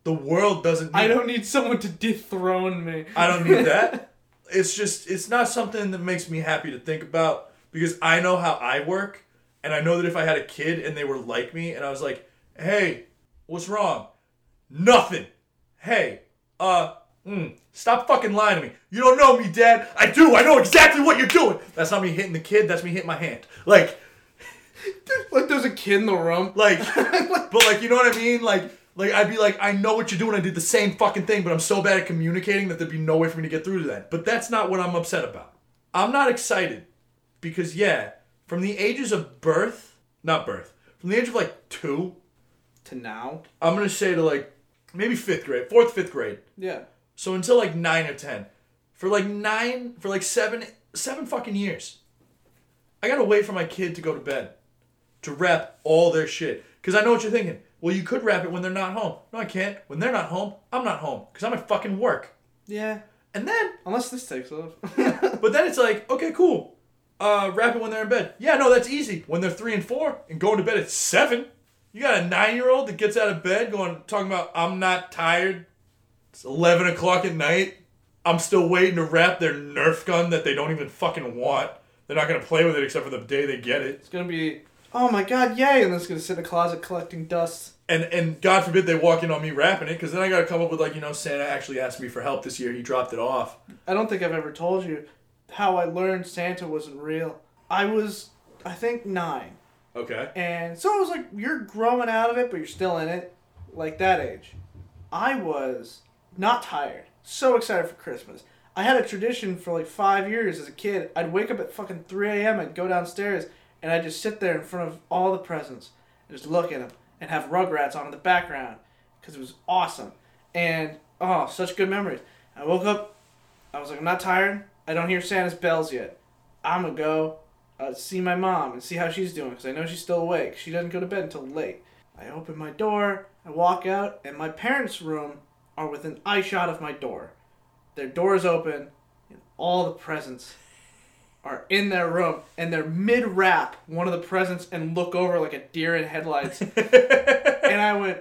The world doesn't need I don't need someone to dethrone me. I don't need that. *laughs* It's just it's not something that makes me happy to think about because I know how I work and I know that if I had a kid and they were like me and I was like, "Hey, what's wrong?" Nothing. Hey, uh, mm, stop fucking lying to me. You don't know me, Dad. I do. I know exactly what you're doing. That's not me hitting the kid. That's me hitting my hand. Like, *laughs* like there's a kid in the room. like, *laughs* but like, you know what I mean? Like, like I'd be like, I know what you're doing. I did the same fucking thing, but I'm so bad at communicating that there'd be no way for me to get through to that. But that's not what I'm upset about. I'm not excited because yeah, from the ages of birth, not birth, from the age of like two, To now. I'm gonna say to like maybe fifth grade, fourth, fifth grade. Yeah. So until like nine or ten, for like nine, for like seven, seven fucking years, I gotta wait for my kid to go to bed, to wrap all their shit. Cause I know what you're thinking. Well, you could wrap it when they're not home. No, I can't. When they're not home, I'm not home. Cause I'm at fucking work. Yeah. And then, Unless this takes off. *laughs* but then it's like, okay, cool. Uh, wrap it when they're in bed. Yeah, no, that's easy. When they're three and four and going to bed at seven, you got a nine year old that gets out of bed going talking about I'm not tired. It's eleven o'clock at night. I'm still waiting to wrap their Nerf gun that they don't even fucking want. They're not gonna play with it except for the day they get it. it's gonna be, oh my god, yay! And then it's gonna sit in a closet collecting dust. And and God forbid they walk in on me wrapping it, because then I gotta come up with like you know Santa actually asked me for help this year. He dropped it off. I don't think I've ever told you how I learned Santa wasn't real. I was, I think, nine. Okay. And so it was like, you're growing out of it, but you're still in it. Like that age. I was not tired. So excited for Christmas. I had a tradition for like five years as a kid. I'd wake up at fucking 3 a.m. I'd go downstairs and I'd just sit there in front of all the presents and just look at them and have Rugrats on in the background because it was awesome. And oh, such good memories. I woke up. I was like, I'm not tired. I don't hear Santa's bells yet. I'm gonna go uh, see my mom and see how she's doing because I know she's still awake. She doesn't go to bed until late. I open my door, I walk out, and my parents' room are within eye shot of my door. Their door is open, and all the presents are in their room, and they're mid wrap one of the presents and look over like a deer in headlights. *laughs* and I went,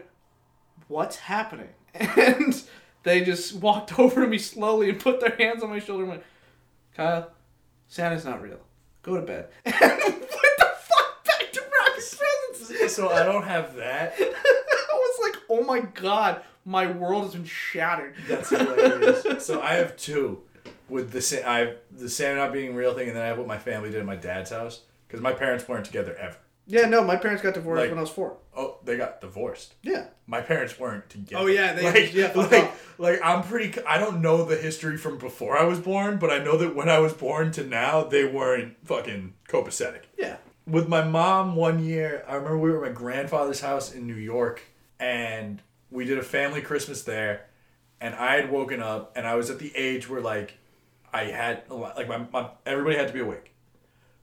"What's happening?" *laughs* And they just walked *laughs* over to me slowly and put their hands on my shoulder and went, "Kyle, Santa's not real. Go to bed." And *laughs* what the fuck back to wrapping presents? so I don't have that. *laughs* I was like, "Oh my god, my world has been shattered." That's hilarious. *laughs* so I have two, with the Sa- I the Santa not being real thing, and then I have what my family did at my dad's house because my parents weren't together ever. Yeah, no, my parents got divorced Like- when I was four. Oh, they got divorced. Yeah. My parents weren't together. Oh, yeah, they- like, yeah, fuck like, off. like I'm pretty. c- I don't know the history from before I was born, but I know that when I was born to now, they weren't fucking copacetic. Yeah. with my mom one year i remember we were at my grandfather's house in new york and we did a family christmas there and i had woken up and i was at the age where like i had a lot- like my, my everybody had to be awake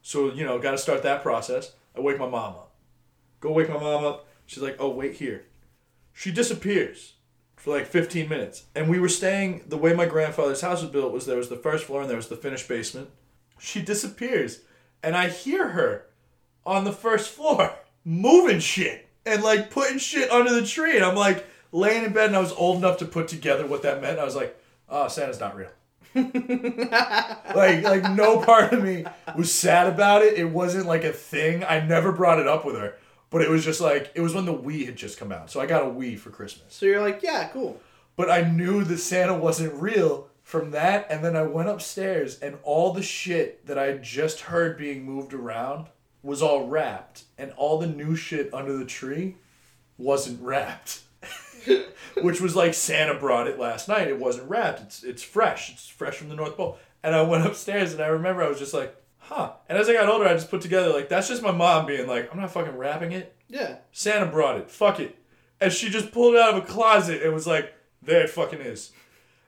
so you know got to start that process i wake my mom up. Go wake my mom up. She's like oh wait here. She disappears for like 15 minutes. And we were staying the way my grandfather's house was built was there was the first floor and there was the finished basement. She disappears. And i hear her on the first floor *laughs* moving shit and like putting shit under the tree. And i'm like laying in bed and i was old enough to put together what that meant. I was like oh santa's not real *laughs* like like no part of me was sad about it it wasn't like a thing i never brought it up with her but it was just like it was when the wii had just come out so i got a wii for christmas So you're like, yeah, cool. but I knew that Santa wasn't real from that. And then I went upstairs, and all the shit that I had just heard being moved around was all wrapped, and all the new shit under the tree wasn't wrapped. *laughs* Which was like Santa brought it last night. It wasn't wrapped. It's it's fresh. It's fresh from the North Pole. And I went upstairs, and I remember I was just like, huh. And as I got older, I just put together like that's just my mom being like, I'm not fucking wrapping it. Yeah. Santa brought it. Fuck it. And she just pulled it out of a closet and was like, there it fucking is.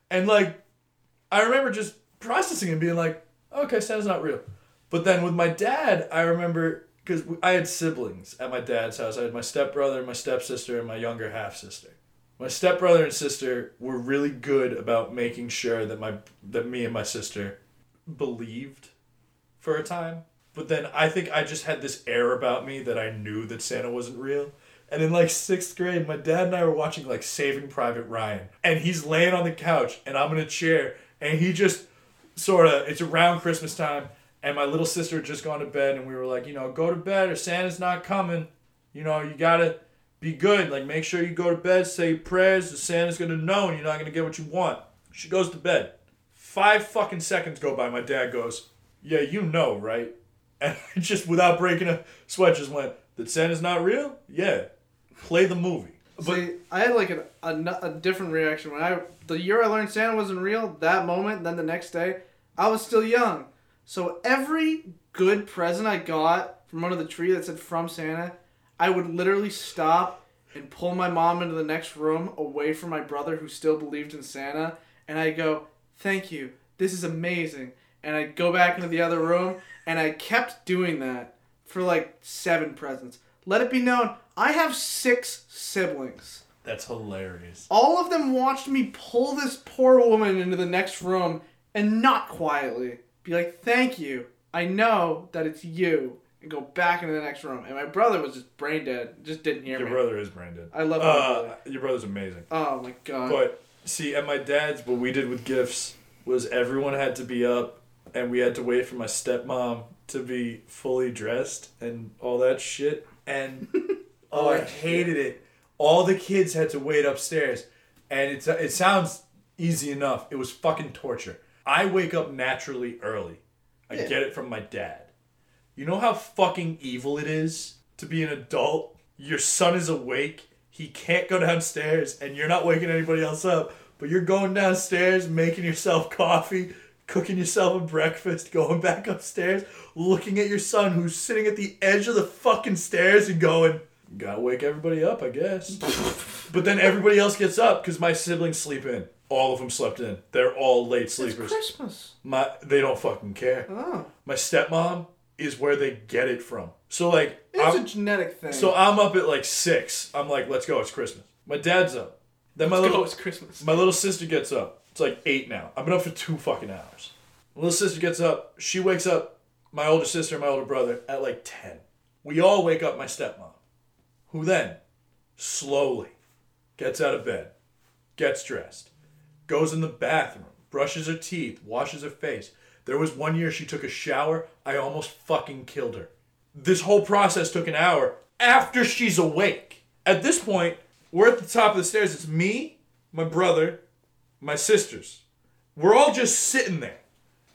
And like, I remember just processing and being like, okay, Santa's not real. But then with my dad, I remember, because I had siblings at my dad's house. I had my stepbrother, my stepsister, and my younger half sister. My stepbrother and sister were really good about making sure that my that me and my sister believed for a time. But then I think I just had this air about me that I knew that Santa wasn't real. And in like sixth grade, my dad and I were watching like Saving Private Ryan. And he's laying on the couch and I'm in a chair and he just sort of, it's around Christmas time. And my little sister had just gone to bed and we were like, you know, go to bed or Santa's not coming. You know, you gotta be good. Like, make sure you go to bed, say your prayers, The Santa's gonna know and you're not gonna get what you want. She goes to bed. Five fucking seconds go by. My dad goes, Yeah, you know, right? *laughs* And I just without breaking a sweat, just went, That Santa's not real? Yeah. Play the movie. But See, I had like a, a different reaction when I the year I learned Santa wasn't real. That moment, then the next day, I was still young, so every good present I got from under the tree that said "From Santa," I would literally stop and pull my mom into the next room away from my brother who still believed in Santa, and I'd go, "Thank you, this is amazing," and I'd go back into the other room, and I kept doing that for like seven presents. Let it be known, I have six siblings. that's hilarious. All of them watched me pull this poor woman into the next room and not quietly be like, Thank you. I know that it's you. And go back into the next room. And my brother was just brain dead. Just didn't hear Your me. Your brother is Brandon. I love my Uh, brother. your brother's amazing. Oh my god. But see, at my dad's, what we did with gifts was everyone had to be up, and we had to wait for my stepmom to be fully dressed and all that shit. And *laughs* oh, I hated it. All the kids had to wait upstairs, and it's it sounds easy enough. It was fucking torture. I wake up naturally early. I Yeah. get it from my dad. You know how fucking evil it is to be an adult? Your son is awake. He can't go downstairs, and you're not waking anybody else up. But you're going downstairs, making yourself *laughs* coffee, cooking yourself a breakfast, going back upstairs, looking at your son who's sitting at the edge of the fucking stairs and going, Gotta wake everybody up, I guess. *laughs* but then everybody else gets up because my siblings sleep in. All of them slept in. They're all late sleepers. It's. Christmas. My they don't fucking care. Oh, My stepmom is where they get it from. So like it's I'm- a genetic thing. so I'm up at like six. I'm like, let's go, it's Christmas. My dad's up. Then my Let's little go. It's Christmas. my little sister gets up. It's like eight now. I've been up for two fucking hours. My little sister gets up. She wakes up my older sister and my older brother at like 10. We all wake up my stepmom, who then slowly gets out of bed, gets dressed, goes in the bathroom, brushes her teeth, washes her face. There was one year she took a shower. I almost fucking killed her. This whole process took an hour after she's awake. At this point, we're at the top of the stairs. It's me, my brother, my sisters. We're all just sitting there.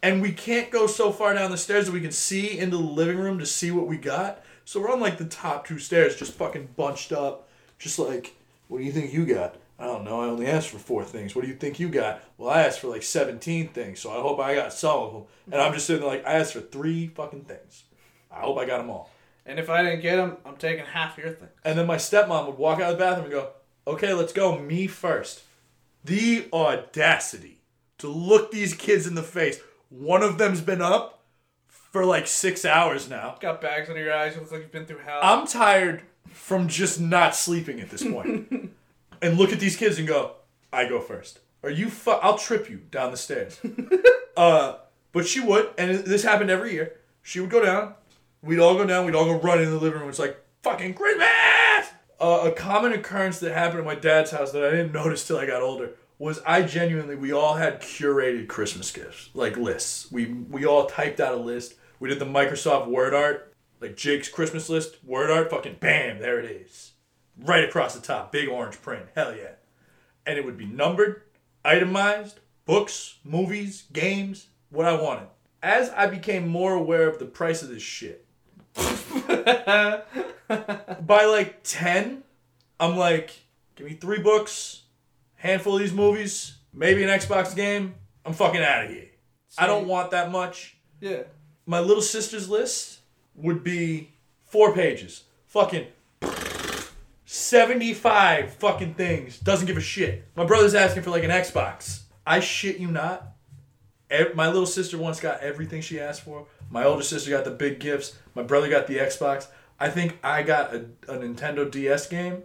And we can't go so far down the stairs that we can see into the living room to see what we got. So we're on like the top two stairs, just fucking bunched up. Just like, what do you think you got? I don't know. I only asked for four things. What do you think you got? Well, I asked for like 17 things, so I hope I got some of them. And I'm just sitting there like, I asked for three fucking things. I hope I got them all. and if I didn't get them, I'm taking half your thing. And then my stepmom would walk out of the bathroom and go, okay, let's go, me first. The audacity to look these kids in the face. One of them's been up for like six hours now. Got bags under your eyes. You look like you've been through hell. I'm tired from just not sleeping at this point. *laughs* and look at these kids and go, I go first. Are you fu- I'll trip you down the stairs. *laughs* uh, but she would, and this happened every year. She would go down. We'd all go down. We'd all go run in the living room. It's like fucking Christmas. Uh, a common occurrence that happened at my dad's house that I didn't *laughs* notice till I got older was I genuinely we all had curated Christmas gifts like lists. We we all typed out a list. We did the Microsoft Word art like Jake's Christmas list word art. Fucking bam, there it is, right across the top, big orange print. Hell yeah, and it would be numbered, itemized, books, movies, games, what I wanted. As I became more aware of the price of this shit, *laughs* by like 10, I'm like, give me three books, handful of these movies, maybe an Xbox game. I'm fucking out of here. I don't want that much. yeah. My little sister's list would be four pages. Fucking 75 fucking things. Doesn't give a shit. My brother's asking for like an Xbox. I shit you not. My little sister once got everything she asked for. My older sister got the big gifts. My brother got the Xbox. I think I got a, a Nintendo DS game,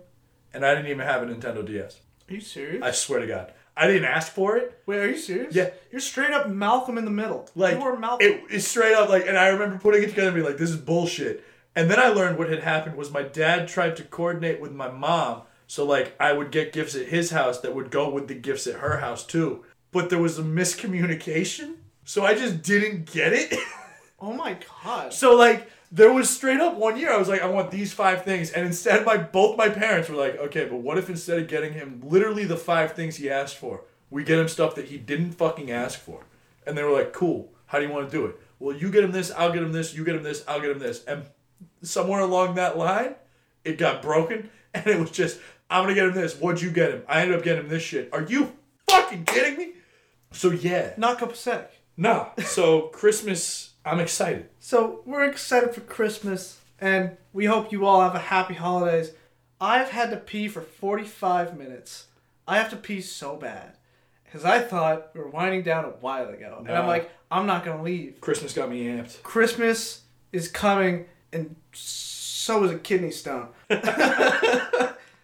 and I didn't even have a Nintendo DS. Are you serious? I swear to God. I didn't ask for it. Wait, are you serious? Yeah. You're straight up Malcolm in the middle. Like you were Malcolm. it, it's straight up like, and I remember putting it together and being like, "This is bullshit." And then I learned what had happened was my dad tried to coordinate with my mom, so like I would get gifts at his house that would go with the gifts at her house too. But there was a miscommunication, so I just didn't get it. *laughs* oh my god. so like there was straight up one year I was like, I want these five things, and instead my both my parents were like, okay, but what if instead of getting him literally the five things he asked for, we get him stuff that he didn't fucking ask for? And they were like, cool. How do you want to do it? Well, you get him this, I'll get him this, you get him this, I'll get him this. And somewhere along that line, it got broken, and it was just, I'm gonna get him this. What'd you get him? I ended up getting him this shit. Are you fucking kidding me? So yeah, Not copacetic. nah. So Christmas, I'm excited. So we're excited for Christmas, and we hope you all have a happy holidays. I've had to pee for 45 minutes. I have to pee so bad. Because I thought we were winding down a while ago. And I'm like, I'm not going to leave. Christmas got me amped. Christmas is coming, and so is a kidney stone. *laughs* *laughs*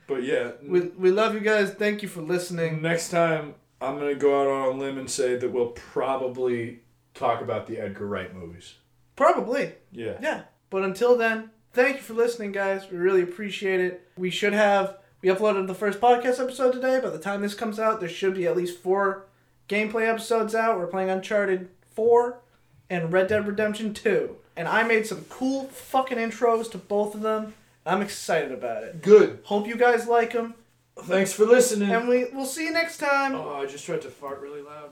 But yeah, We, we love you guys. Thank you for listening. next time I'm gonna go out on a limb and say that we'll probably talk about the Edgar Wright movies. Probably. Yeah. Yeah. But until then, thank you for listening, guys. We really appreciate it. We should have we uploaded the first podcast episode today. By the time this comes out, there should be at least four gameplay episodes out. We're playing Uncharted 4 and Red Dead Redemption 2. And I made some cool fucking intros to both of them. I'm excited about it. Good. Hope you guys like them. Thanks for listening. And we, we'll see you next time. oh, I just tried to fart really loud.